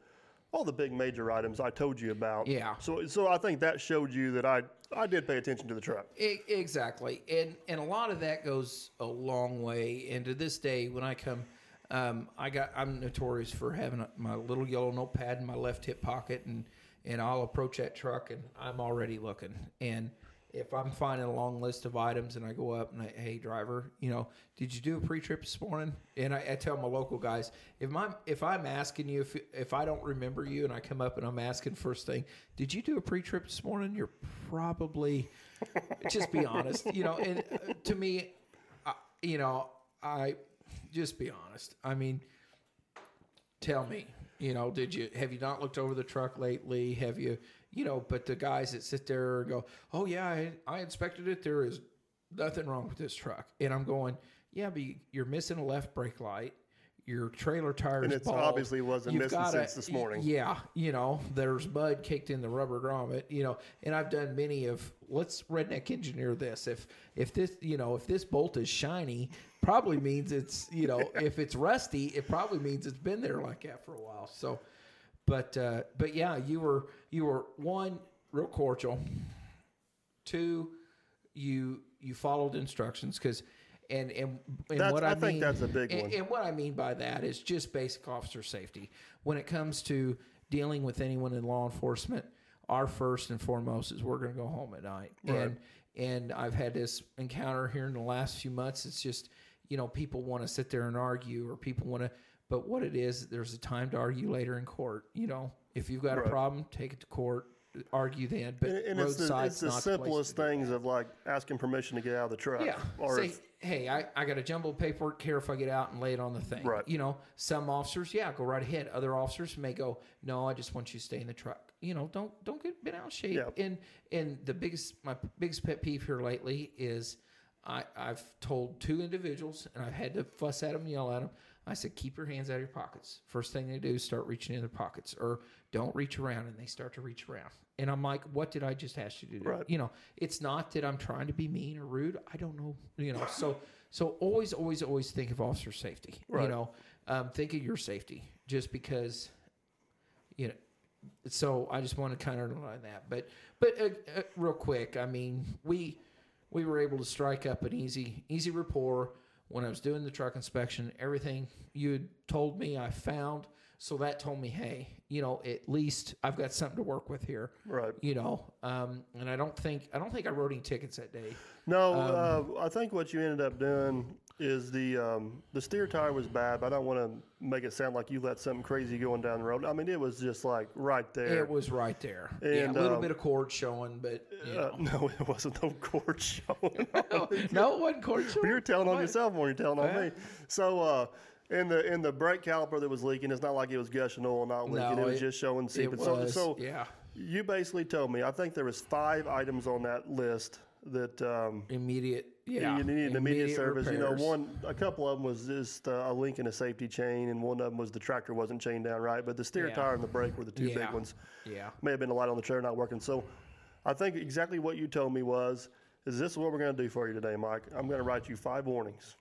all the big major items I told you about. Yeah. So so I think that showed you that I I did pay attention to the truck. E- exactly, and and a lot of that goes a long way. And to this day, when I come, um, I got I'm notorious for having a, my little yellow notepad in my left hip pocket, and and I'll approach that truck, and I'm already looking. And if I'm finding a long list of items, and I go up and I, hey driver, you know, did you do a pre-trip this morning? And I, I tell my local guys, if my if I'm asking you if if I don't remember you, and I come up and I'm asking first thing, did you do a pre-trip this morning? You're probably just be honest, you know. And uh, to me, I, you know, I just be honest. I mean, tell me, you know, did you have you not looked over the truck lately? Have you, you know? But the guys that sit there and go, "Oh yeah, I, I inspected it. There is nothing wrong with this truck," and I'm going, "Yeah, but you- you're missing a left brake light." Your trailer tires And bald. obviously wasn't You've missing gotta- since this morning. Yeah, you know, there's mud caked in the rubber grommet, you know, and I've done many of let's redneck engineer this. If if this, you know, if this bolt is shiny, probably means it's, you know, if it's rusty, it probably means it's been there like that for a while. So, but uh, but yeah, you were you were one real cordial. Two, you you followed instructions because. And, and, and That's- what I, I think mean, that's a big and- one. and what I mean by that is just basic officer safety. When it comes to dealing with anyone in law enforcement, our first and foremost is we're going to go home at night. And and I've had this encounter here in the last few months. It's just you know people want to sit there and argue, or people want to. But what it is, there's a time to argue later in court. You know, if you've got a problem, take it to court, argue then. But And, and it's the, it's the not the simplest things of like asking permission to get out of the truck. Yeah. Or Say, if- hey, I, I got a jumbled paperwork here if I get out and lay it on the thing. Right. You know, some officers, yeah, go right ahead. Other officers may go, no, I just want you to stay in the truck. You know, don't don't get bent out of shape. Yeah. And and the biggest my biggest pet peeve here lately is I I've told two individuals and I've had to fuss at them, yell at them. I said, keep your hands out of your pockets. First thing they do is start reaching in their pockets, or don't reach around, and they start to reach around. And I'm like, what did I just ask you to do? Right. You know, it's not that I'm trying to be mean or rude. I don't know. You know, so so always, always, always think of officer safety. You know, um, think of your safety. Just because, you know. So I just want to kind of underline that. But but uh, uh, real quick, I mean, we we were able to strike up an easy easy rapport when I was doing the truck inspection. Everything you told me, I found. So that told me, hey, you know, at least I've got something to work with here. Right. You know, um, and I don't think I don't think I wrote any tickets that day. No, Um, uh, I think what you ended up doing is the um, the steer tire was bad. But I don't want to make it sound like you let something crazy going down the road. I mean, it was just like right there. It was right there. yeah, a little um, bit of cord showing, but you Uh, no, it wasn't no cord showing. no, no, it wasn't cord showing. You're telling on yourself more than you're telling on Yeah. me. So, uh, in the in the brake caliper that was leaking, it's not like it was gushing oil, not leaking. No, it was just showing It seeping. was, So, so yeah, you basically told me. I think there was five items on that list that um, immediate. Yeah, you needed immediate, service. You know, one a couple of them was just uh, a link in a safety chain, and one of them was the tractor wasn't chained down right. But the steer Yeah. tire and the brake were the two Yeah. big ones. Yeah, May have been a light on the trailer not working. So, I think exactly what you told me was, is this what we're going to do for you today, Mike? I'm going to write you five warnings.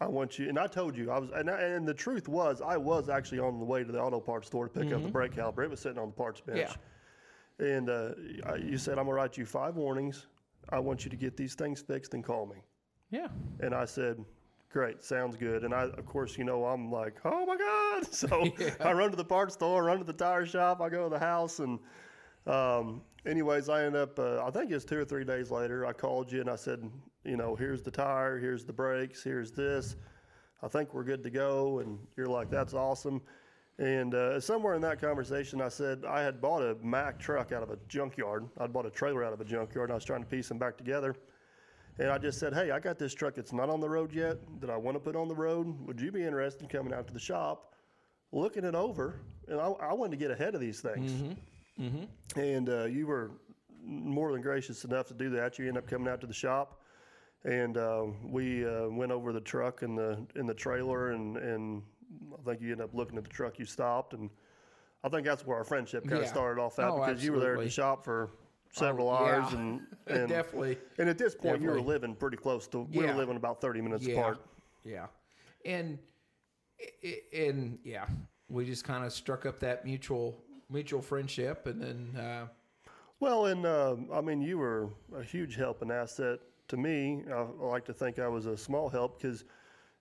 I want you, and I told you I was, and, I, and the truth was, I was actually on the way to the auto parts store to pick up the brake caliper. It was sitting on the parts bench. Yeah. And uh, you said, I'm going to write you five warnings. I want you to get these things fixed and call me. yeah. And I said, Great, sounds good. And I, of course, you know, I'm like, oh my God. So I run to the parts store, run to the tire shop, I go to the house. And, um, anyways, I end up, uh, I think it's two or three days later, I called you and I said, you know, here's the tire, here's the brakes, here's this. I think we're good to go. And you're like, that's awesome. And uh, somewhere in that conversation, I said I had bought a Mack truck out of a junkyard. I'd bought a trailer out of a junkyard, and I was trying to piece them back together. And I just said, hey, I got this truck that's not on the road yet that I want to put on the road. Would you be interested in coming out to the shop, looking it over? And I, I wanted to get ahead of these things. And uh, you were more than gracious enough to do that. You ended up coming out to the shop, and uh, we uh, went over the truck and the in the trailer, and, and I think you ended up looking at the truck. You stopped, and I think that's where our friendship kind of started off at Oh, because you were there at the shop for several Oh, hours, yeah. and, and Definitely. And at this point, you were living pretty close to. We Yeah. were living about thirty minutes yeah, apart. Yeah, and and yeah, we just kind of struck up that mutual mutual friendship, and then uh, Well, and um I mean, you were a huge help and asset to me. I, I like to think I was a small help because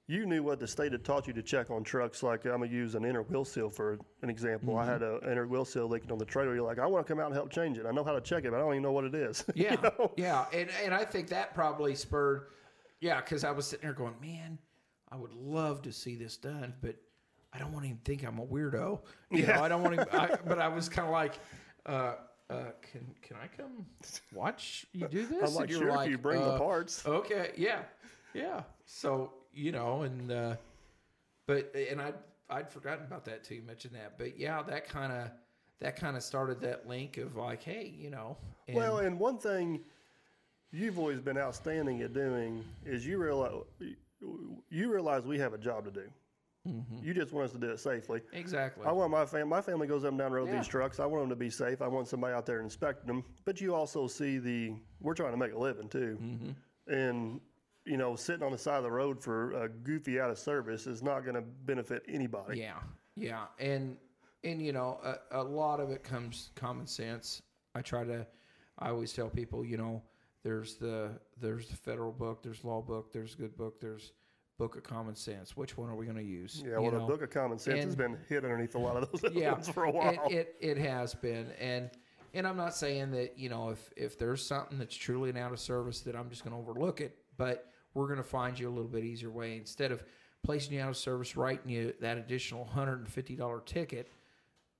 you knew what the state had taught you to check on trucks. Like I'm gonna use an inner wheel seal for an example. I had an inner wheel seal leaking on the trailer. You're like, I want to come out and help change it. I know how to check it, but I don't even know what it is. You Yeah, know? yeah, and and I think that probably spurred, yeah, because I was sitting there going, man, I would love to see this done, but I don't want to even think I'm a weirdo. You know, I don't want to. I, but I was kind of like, uh, uh, can can I come watch you do this? I'm like, sure, if you bring the uh, parts. Okay, yeah, yeah. So you know, and uh, but and I I'd forgotten about that too. You mentioned that, but yeah, that kind of that kind of started that link of like, hey, you know, and, Well, and one thing you've always been outstanding at doing is you realize you realize we have a job to do. Mm-hmm. You just want us to do it safely. exactly. I want my family. My family goes up and down the road with Yeah. these trucks. I want them to be safe. I want somebody out there inspecting them. But you also see the we're trying to make a living too, Mm-hmm. and you know sitting on the side of the road for a goofy out of service is not going to benefit anybody. Yeah, yeah, and and you know, a, a lot of it comes common sense. I try to, I always tell people, you know, there's the there's the federal book, there's law book, there's good book, there's book of common sense. Which one are we going to use? Yeah, You well, the book of common sense has been hid underneath a lot of those yeah, ones for a while. It, it it has been, and and I'm not saying that you know if if there's something that's truly an out of service that I'm just going to overlook it, but we're going to find you a little bit easier way instead of placing you out of service, writing you that additional hundred and fifty dollar ticket.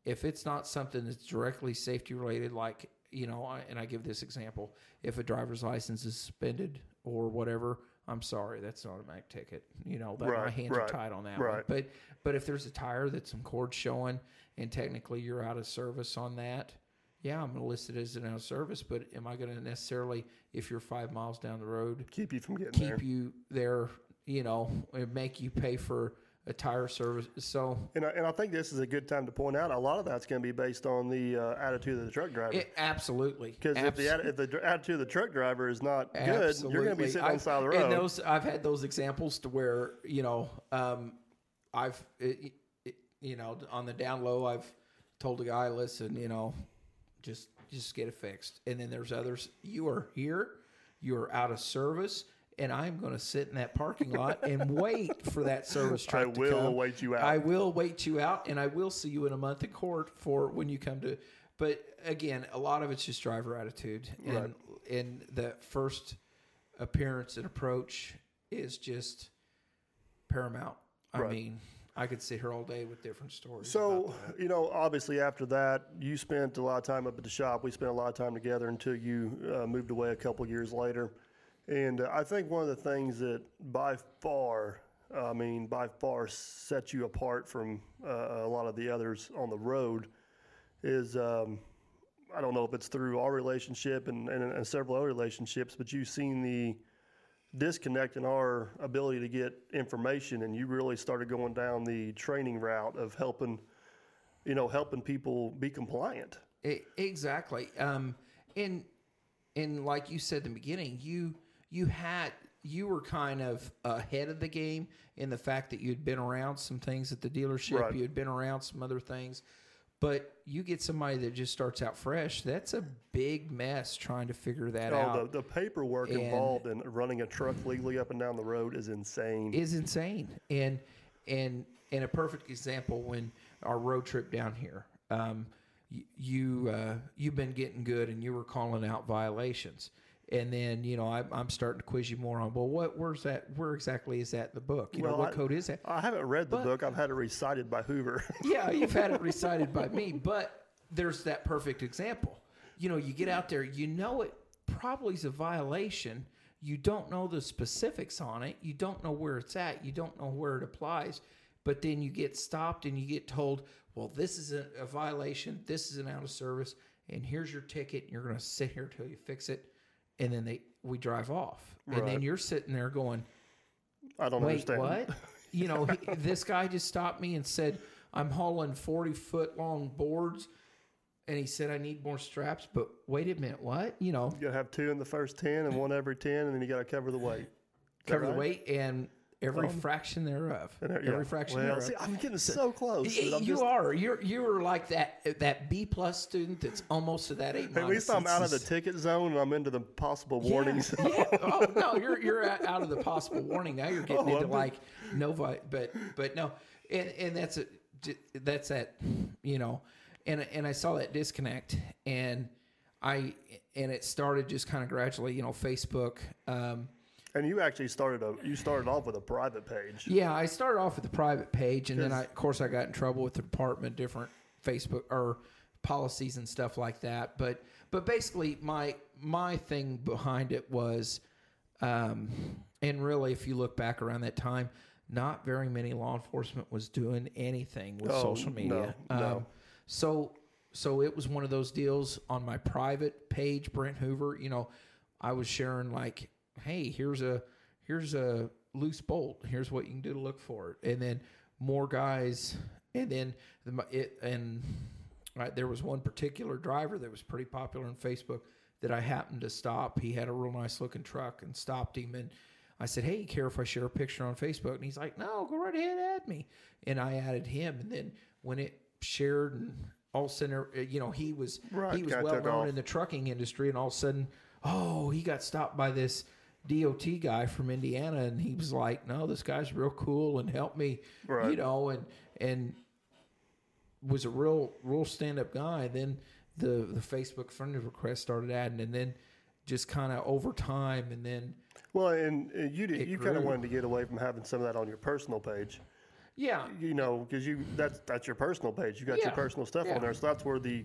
If it's not something that's directly safety related, like you know, I, and I give this example: if a driver's license is suspended or whatever, I'm sorry, that's an automatic ticket. You know, that my hands right, are tied on that one. But but if there's a tire that's some cord showing and technically you're out of service on that, yeah, I'm going to list it as an out of service. But am I going to necessarily, if you're five miles down the road, Keep you from getting keep there. you there? You know, and make you pay for a tire service. So And I, and I think this is a good time to point out a lot of that's going to be based on the uh, attitude of the truck driver. it absolutely Because if the, if the attitude of the truck driver is not good, you're going to be sitting on I've- the side of the And road. those, I've had those examples to where you know, um, I've it, it, you know on the down low, I've told a guy, listen, you know, just just get it fixed. And then there's others. You are here, you are out of service. And I'm going to sit in that parking lot and wait for that service truck I will come. wait you out. I will wait you out, and I will see you in a month in court for when you come to. But again, a lot of it's just driver attitude, and Right. and the first appearance and approach is just paramount. I Right. mean, I could sit here all day with different stories. So, you know, obviously after that, you spent a lot of time up at the shop. We spent a lot of time together until you uh, moved away a couple of years later. And uh, I think one of the things that by far, I mean, by far set you apart from uh, a lot of the others on the road is um, I don't know if it's through our relationship and, and, and several other relationships, but you've seen the disconnect in our ability to get information, and you really started going down the training route of helping, you know, helping people be compliant. E- exactly. Um, and and like you said in the beginning, you you had you were kind of ahead of the game in the fact that you'd been around some things at the dealership. Right. You had been around some other things. But you get somebody that just starts out fresh, that's a big mess trying to figure that Oh, out. the, the paperwork And- involved in running a truck legally up and down the road is insane. is insane. And and and a perfect example when our road trip down here, um, you uh, you've been getting good and you were calling out violations. And then you know I, I'm starting to quiz you more on well what where's that where exactly is that in the book you know Well, what I- code is that I haven't read the But- book. I've had it recited by Hoover. yeah, you've had it recited by me, but there's that perfect example. You know, you get out there, you know it probably is a violation. You don't know the specifics on it. You don't know where it's at. You don't know where it applies. But then you get stopped and you get told, well, this is a, a violation. This is an out of service. And here's your ticket. And you're going to sit here till you fix it. And then they we drive off. And then you're sitting there going, I don't Wait, understand. what? You know, he, this guy just stopped me and said, I'm hauling 40 foot long boards. And he said, I need more straps. But wait a minute, what? You know, You gotta have two in the first ten and one every ten, and then you gotta cover the weight. that cover the weight. And every fraction thereof. Uh, Every fraction Well, thereof. see, I'm getting so close. You just- are. You're you are like that that B plus student that's almost to that eight. At least I'm out of the ticket zone and I'm into the possible warnings. yeah. Oh no, you're you're out of the possible warning. Now you're getting Oh, into I'm like Nova, but but no, and and that's a that's that you know, and and I saw that disconnect, and I and it started just kind of gradually, you know, Facebook. Um, and you actually started a you started off with a private page. yeah, I started off with a private page, and then I, of course, I got in trouble with the department, different Facebook or policies and stuff like that. But but basically, my my thing behind it was, um, and really, if you look back around that time, not very many law enforcement was doing anything with Oh, social media. no, no. Um, so so it was one of those deals on my private page, Brent Hoover. You know, I was sharing like, hey, here's a here's a loose bolt. Here's what you can do to look for it, and then more guys, and then the, it and right there was one particular driver that was pretty popular on Facebook that I happened to stop. He had a real nice looking truck and stopped him and. I said, "Hey, care if I share a picture on Facebook?" And he's like, "No, go right ahead, add me." And I added him, and then when it shared, and all of a sudden, uh, you know, he was Right, he was well known off. in the trucking industry, and all of a sudden, oh, he got stopped by this DOT guy from Indiana, and he was like, "No, this guy's real cool and helped me," Right. you know, and and was a real real stand up guy. Then the the Facebook friend request started adding, and then just kind of over time, and then Well, and, and you did, you kind of wanted to get away from having some of that on your personal page. yeah, You know, because you that's that's your personal page. You got your personal stuff yeah. on there, so that's where the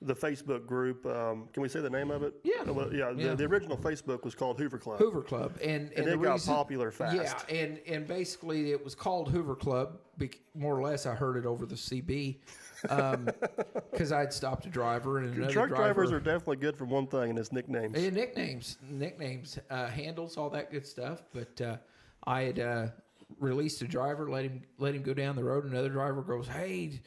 the Facebook group. Um, can we say the name of it? Yeah. Uh, well, yeah. Yeah. The, the original Facebook was called Hoover Club. Hoover Club, and and, it got reason- popular fast. Yeah, and and basically it was called Hoover Club, more or less. I heard it over the CB because I'd stopped a driver and another Truck driver. drivers are definitely good for one thing, and it's nicknames. And nicknames, nicknames, uh, handles, all that good stuff. But uh, I had uh, released a driver, let him let him go down the road. Another driver goes, "Hey,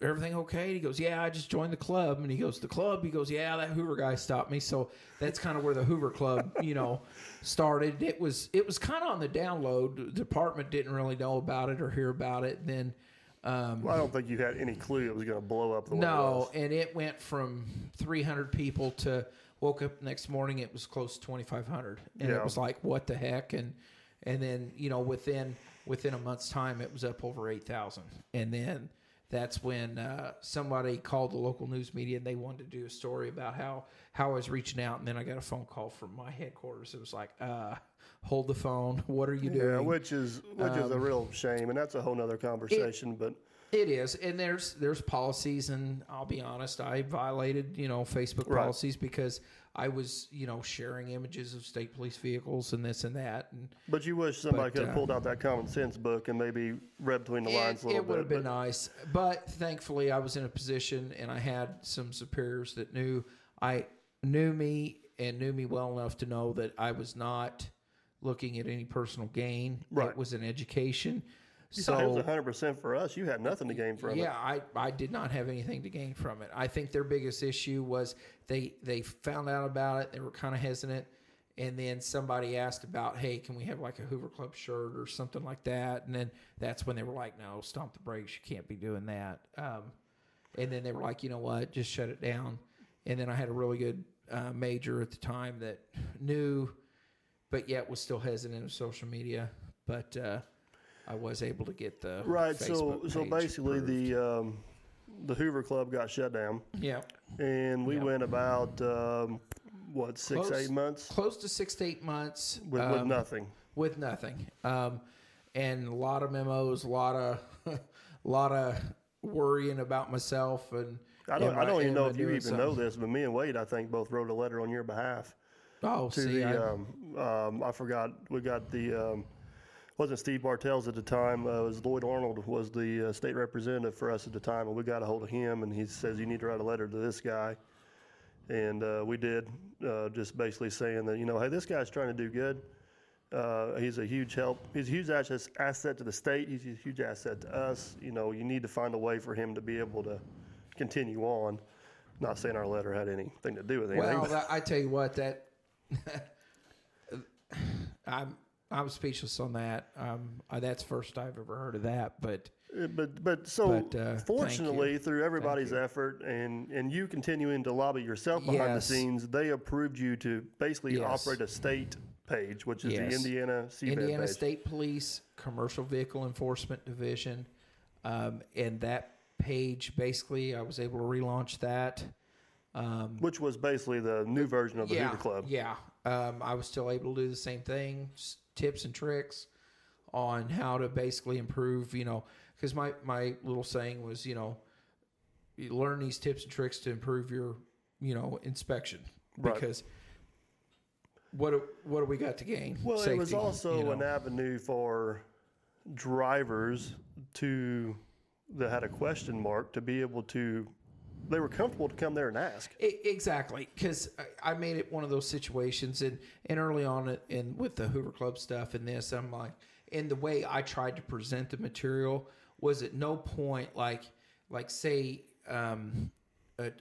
everything okay?" He goes, "Yeah, I just joined the club." And he goes, "The club?" He goes, "Yeah, that Hoover guy stopped me." So that's kind of where the Hoover Club, you know, started. It was it was kind of on the download. The department didn't really know about it or hear about it. then. Um, Well, I don't think you had any clue it was going to blow up the it no, was. and it went from 300 people to woke up next morning it was close to 2500 and Yeah. it was like what the heck and and then you know within within a month's time it was up over 8000 and then that's when uh, somebody called the local news media and they wanted to do a story about how how I was reaching out and then I got a phone call from my headquarters it was like uh hold the phone what are you doing?" Yeah, which is which is Um, a real shame, and that's a whole nother conversation. but It is, and there's there's policies, and I'll be honest, I violated you know Facebook Right. policies because I was you know sharing images of state police vehicles and this and that, and but you wish somebody But, could have uh, pulled out that common sense book and maybe read between the lines a little bit. it would bit. have been but- nice. But thankfully, I was in a position, and I had some superiors that knew I knew me and knew me well enough to know that I was not looking at any personal gain. Right. It was an education. Yeah, So it was 100% for us. You had nothing to gain from it. yeah, I, I did not have anything to gain from it. I think their biggest issue was they they found out about it. They were kind of hesitant, and then somebody asked about, hey, can we have like a Hoover Club shirt or something like that? And then that's when they were like, no, stomp the brakes. You can't be doing that. Um, and then they were like, you know what, just shut it down. And then I had a really good uh, major at the time that knew, but yet was still hesitant of social media. But uh, I was able to get the Right. So Facebook so page basically approved. the um, the Hoover Club got shut down, yeah and we Yeah. went about um, what six Close- eight months close to six to eight months with, with um, nothing. with nothing um, and a lot of memos a lot of a lot of worrying about myself and I don't I don't even know if you even know this, but me and Wade I think both wrote a letter on your behalf oh to see the I, um, um, I forgot we got the um, wasn't Steve Bartels at the time. Uh, it was Lloyd Arnold was the uh, state representative for us at the time, and we got a hold of him, and he says you need to write a letter to this guy, and uh, we did, uh, just basically saying that you know, hey, this guy's trying to do good. Uh, he's a huge help. He's a huge asset, asset to the state. He's a huge asset to us. You know, you need to find a way for him to be able to continue on. Not saying our letter had anything to do with anything. well but- I tell you what that I'm I was speechless on that. Um, uh, that's first I've ever heard of that, but Uh, But but so But, uh, fortunately, through everybody's effort and and you continuing to lobby yourself behind Yes. the scenes, they approved you to basically Yes. operate a state page, which is Yes. the Indiana Indiana page. State Police Commercial Vehicle Enforcement Division, um, and that page basically I was able to relaunch that. Um, which was basically the new version of the yeah, Hoover Club. Yeah, um, I was still able to do the same thing, tips and tricks on how to basically improve. You know, because my my little saying was, you know, you learn these tips and tricks to improve your, you know, inspection Right. because. What do, what do we got to gain? Well, it was also you know. an avenue for drivers to that had a question mark to be able to. They were comfortable to come there and ask. E- Exactly, because I made it one of those situations, and and early on in with the Hoover Club stuff and this, I'm like, and the way I tried to present the material was at no point like like say um,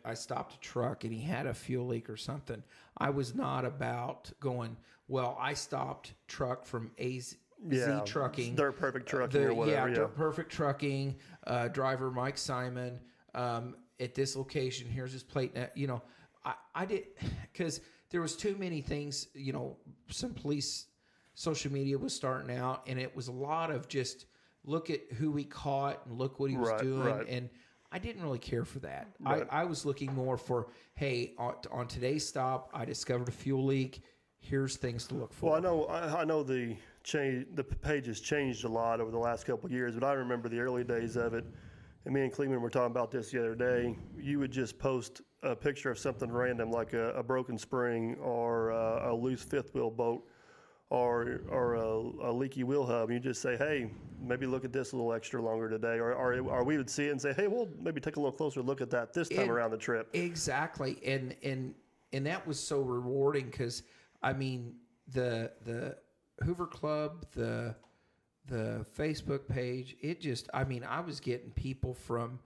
I stopped a truck and he had a fuel leak or something. I was not about going. Well, I stopped truck from A Z, Yeah, Z trucking, Perfect Trucking the- or whatever, yeah. Dirt Perfect Trucking, uh, driver Mike Simon, um, at this location. Here's his plate. Now, You know, I, I did because there was too many things. You know, some police social media was starting out, and it was a lot of just look at who we caught and look what he was Right, doing, right. and I didn't really care for that. Right. I, I was looking more for, hey, on, on today's stop, I discovered a fuel leak. Here's things to look for. Well, I know I, I know the change the page has changed a lot over the last couple of years, but I remember the early days of it. And me and Cleveland were talking about this the other day. You would just post a picture of something random, like a, a broken spring or a, a loose fifth wheel bolt or or a, a leaky wheel hub. And you just say, "Hey, maybe look at this a little extra longer today," or or, or we would see it and say, "Hey, we'll maybe take a little closer look at that this time around the trip." Exactly, and and and that was so rewarding because I mean the the Hoover Club, the the Facebook page, it just I mean I was getting people from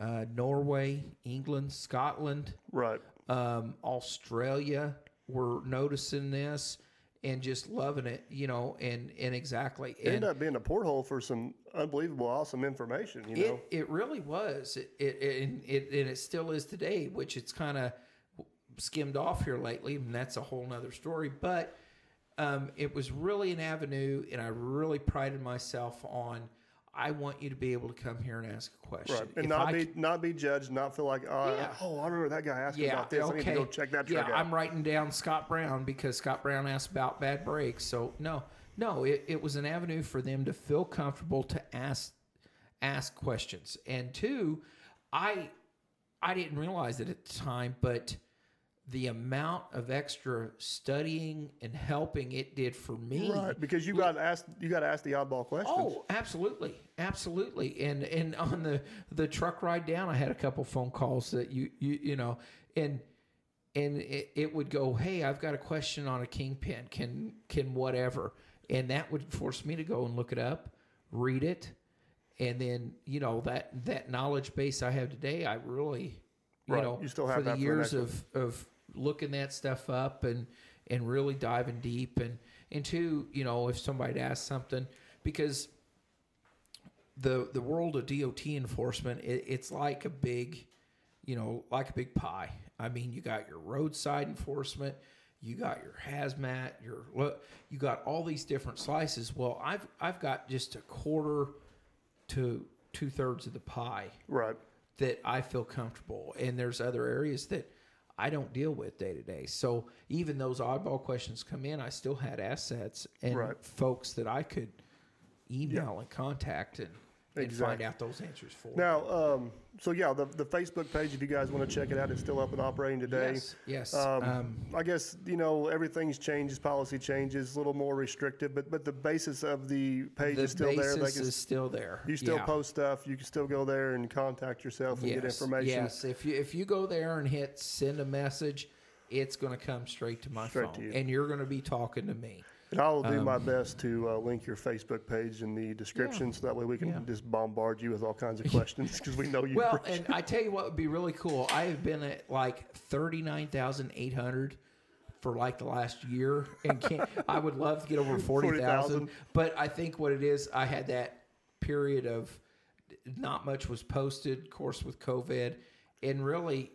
uh, Norway, England, Scotland, Right. um, Australia were noticing this and just loving it, you know, and and exactly It ended up being a porthole for some unbelievable, awesome information. You know. it, it really was. It, it, it, and it and it still is today, which it's kind of skimmed off here lately, and that's a whole nother story. But um, it was really an avenue, and I really prided myself on. I want you to be able to come here and ask a question, Right, and If not I be c- not be judged, not feel like, oh, Yeah. oh, I remember that guy asking yeah, about this. I need to go check that yeah, out. I'm writing down Scott Brown because Scott Brown asked about bad brakes. So no, no, it, it was an avenue for them to feel comfortable to ask ask questions. And two, I I didn't realize it at the time, but the amount of extra studying and helping it did for me. right, because you got asked, you got to ask the oddball questions. Oh, absolutely, absolutely. And and on the the truck ride down, I had a couple phone calls that you you you know, and and it, it would go, hey, I've got a question on a kingpin. Can can whatever, and that would force me to go and look it up, read it, and then you know that that knowledge base I have today, I really. You Right, know, you still for have for the years next of of looking that stuff up and and really diving deep and and two, you know, if somebody asks something because the the world of DOT enforcement, it, it's like a big, you know, like a big pie. I mean, you got your roadside enforcement, you got your hazmat, your look, you got all these different slices. Well, I've I've got just a quarter to two thirds of the pie Right. that I feel comfortable, and there's other areas that I don't deal with day to day. So even those oddball questions come in, I still had assets and Right. folks that I could email and contact and, and find Exactly. out those answers for. Now, um, so yeah, the, the Facebook page, if you guys want to check it out, it's still up and operating today. yes, yes. Um, Um, I guess you know everything's changes, policy changes, a little more restrictive, but but the basis of the page the is still there. basis They can, is still there. you still Yeah. post stuff. You can still go there and contact yourself and get information. Yes, if you if you go there and hit send a message, it's going to come straight to my Straight to phone, you. and you're going to be talking to me. And I will Um, do my best to uh, link your Facebook page in the description, so that way we can Yeah. just bombard you with all kinds of questions because we know you. Well, appreciate- and I tell you what would be really cool. I have been at like thirty nine thousand eight hundred for like the last year and can't. I would love to get over forty thousand, 40,000. but I think what it is, I had that period of not much was posted, of course, with COVID, and really,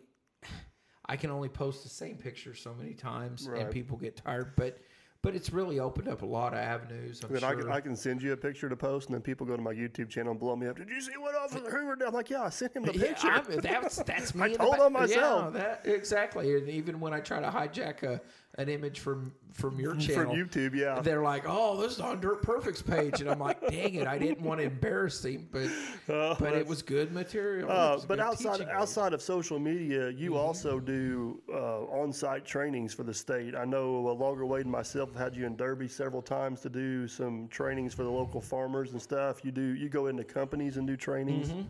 I can only post the same picture so many times, Right. and people get tired. But but it's really opened up a lot of avenues. I'm Then sure. I, can, I can send you a picture to post, and then people go to my YouTube channel and blow me up. Did you see what Officer Hoover did? I'm like, yeah, I sent him the Yeah, picture. I'm- that's that's me. I the told on myself. Yeah, that, exactly. And even when I try to hijack a, an image from from your channel, from YouTube, yeah. they're like, "Oh, this is on Dirt Perfect's page," and I'm like, "Dang it, I didn't want to embarrass him, but but it was good material." Uh, was but outside aid. outside of social media, you Mm-hmm. also do uh, on-site trainings for the state. I know uh, Longer Wade and myself have had you in Derby several times to do some trainings for the local farmers and stuff. You do you go into companies and do trainings. Mm-hmm.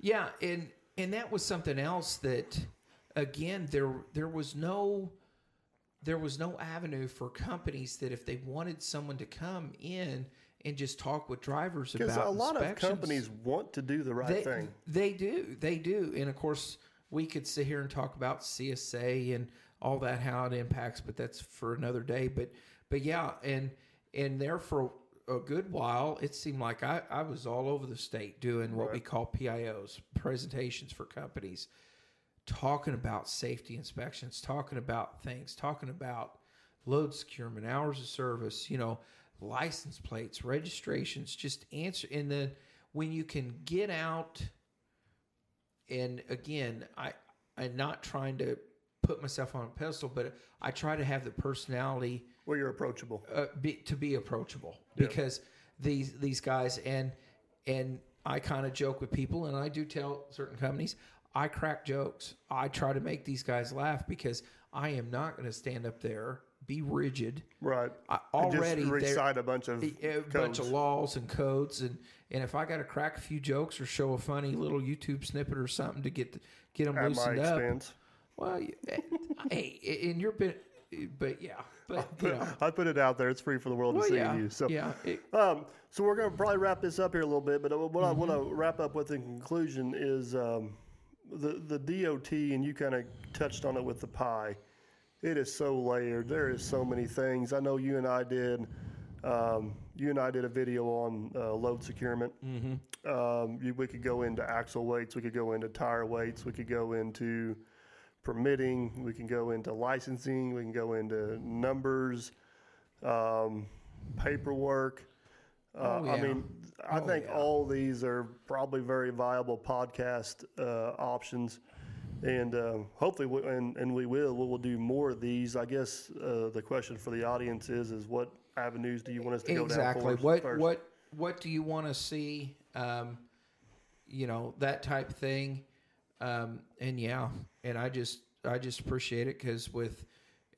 Yeah, and and that was something else that again there there was no there was no avenue for companies that if they wanted someone to come in and just talk with drivers about it. Because a lot of companies want to do the right they, thing. They do, they do, and of course we could sit here and talk about CSA and all that how it impacts, but that's for another day. But but yeah, and and there for a good while, it seemed like I, I was all over the state doing what we call PIOs, presentations for companies, talking about safety inspections, talking about things, talking about load securement, hours of service, you know, license plates, registrations, just answer. And then when you can get out, and again, I I'm not trying to put myself on a pedestal, but I try to have the personality Well, you're approachable. uh, be, to be approachable because these these guys and and I kind of joke with people and I do tell certain companies I crack jokes. I try to make these guys laugh because I am not going to stand up there be rigid. Right. I, And already just recite a bunch of a codes. bunch of laws and codes and and if I got to crack a few jokes or show a funny little YouTube snippet or something to get get them at my loosened up, well, eh, hey, in your bit, but yeah, but you know, I put it out there. It's free for the world well, to see yeah, you. So, yeah, it- um, so we're going to probably wrap this up here a little bit. But what I want Mm-hmm. to wrap up with in conclusion is um, the the DOT, and you kind of touched on it with the pie. It is so layered. There is so many things. I know you and I did. Um, you and I did a video on uh, load securement. Mm-hmm. Um, you, we could go into axle weights. We could go into tire weights. We could go into permitting. We can go into licensing. We can go into numbers, um, paperwork. Uh, Oh, I mean, I Oh, think yeah. all these are probably very viable podcast uh, options. And uh, hopefully, we, and, and we will, we will do more of these. I guess uh, the question for the audience is, is what avenues do you want us to go exactly. down for What first? what what do you want to see? Um, you know that type thing, um, and yeah, and I just I just appreciate it because with.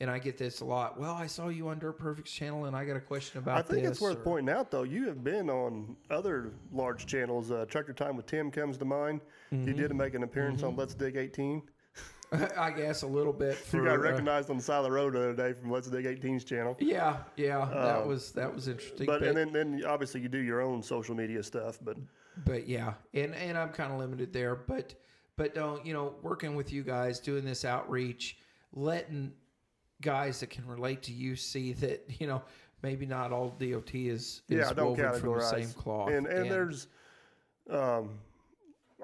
And I get this a lot. Well, I saw you on Dirt Perfect's channel, and I got a question about this. I think this. it's worth or- pointing out, though. You have been on other large channels. Uh, Trucker Time with Tim comes to mind. Mm-hmm. You did make an appearance on Let's Dig 18. I guess a little bit. For, You got uh, recognized on the side of the road the other day from Let's Dig 18's channel. yeah, yeah, that was that was interesting. But, and then, then obviously you do your own social media stuff. But but yeah, and and I'm kind of limited there, but but don't you know working with you guys doing this outreach, letting guys that can relate to you see that you know maybe not all DOT is, is yeah, don't woven categorize. from the same cloth. And, and, there's, um,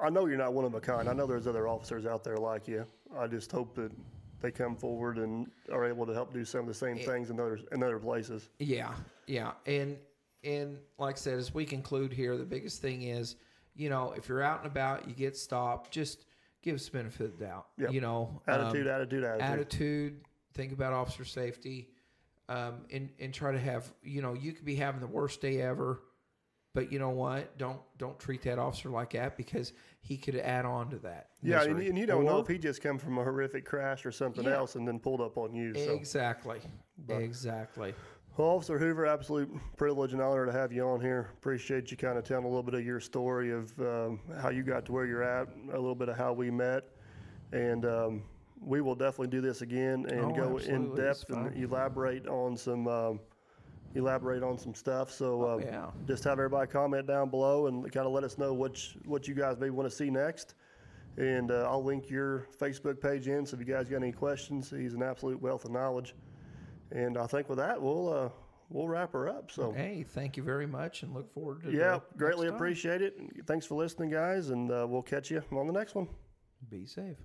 I know you're not one of a kind. I know there's other officers out there like you. I just hope that they come forward and are able to help do some of the same things in other in other places. Yeah, yeah, and and like I said, as we conclude here, the biggest thing is, you know, if you're out and about, you get stopped, just give us the benefit of the doubt. Yep. You know, Attitude, um, attitude, attitude. attitude. Think about officer safety, um, and and try to have you know you could be having the worst day ever, but you know what? Don't don't treat that officer like that because he could add on to that. Yeah, and, and you don't know if he just come from a horrific crash or something Yeah. else and then pulled up on you. So, exactly, exactly. well, Officer Hoover, absolute privilege and honor to have you on here. Appreciate you kind of telling a little bit of your story of um, how you got to where you're at, a little bit of how we met, and um, we will definitely do this again and Oh, go in absolutely. It's depth and elaborate on some. Um, elaborate on some stuff. So Oh, um, yeah. just have everybody comment down below and kind of let us know what you, what you guys may want to see next. And uh, I'll link your Facebook page in. So if you guys got any questions, he's an absolute wealth of knowledge. And I think with that, we'll uh, we'll wrap her up. So Hey, thank you very much, and look forward to yeah, greatly appreciate it. Thanks for listening, guys, and uh, we'll catch you on the next one. Be safe.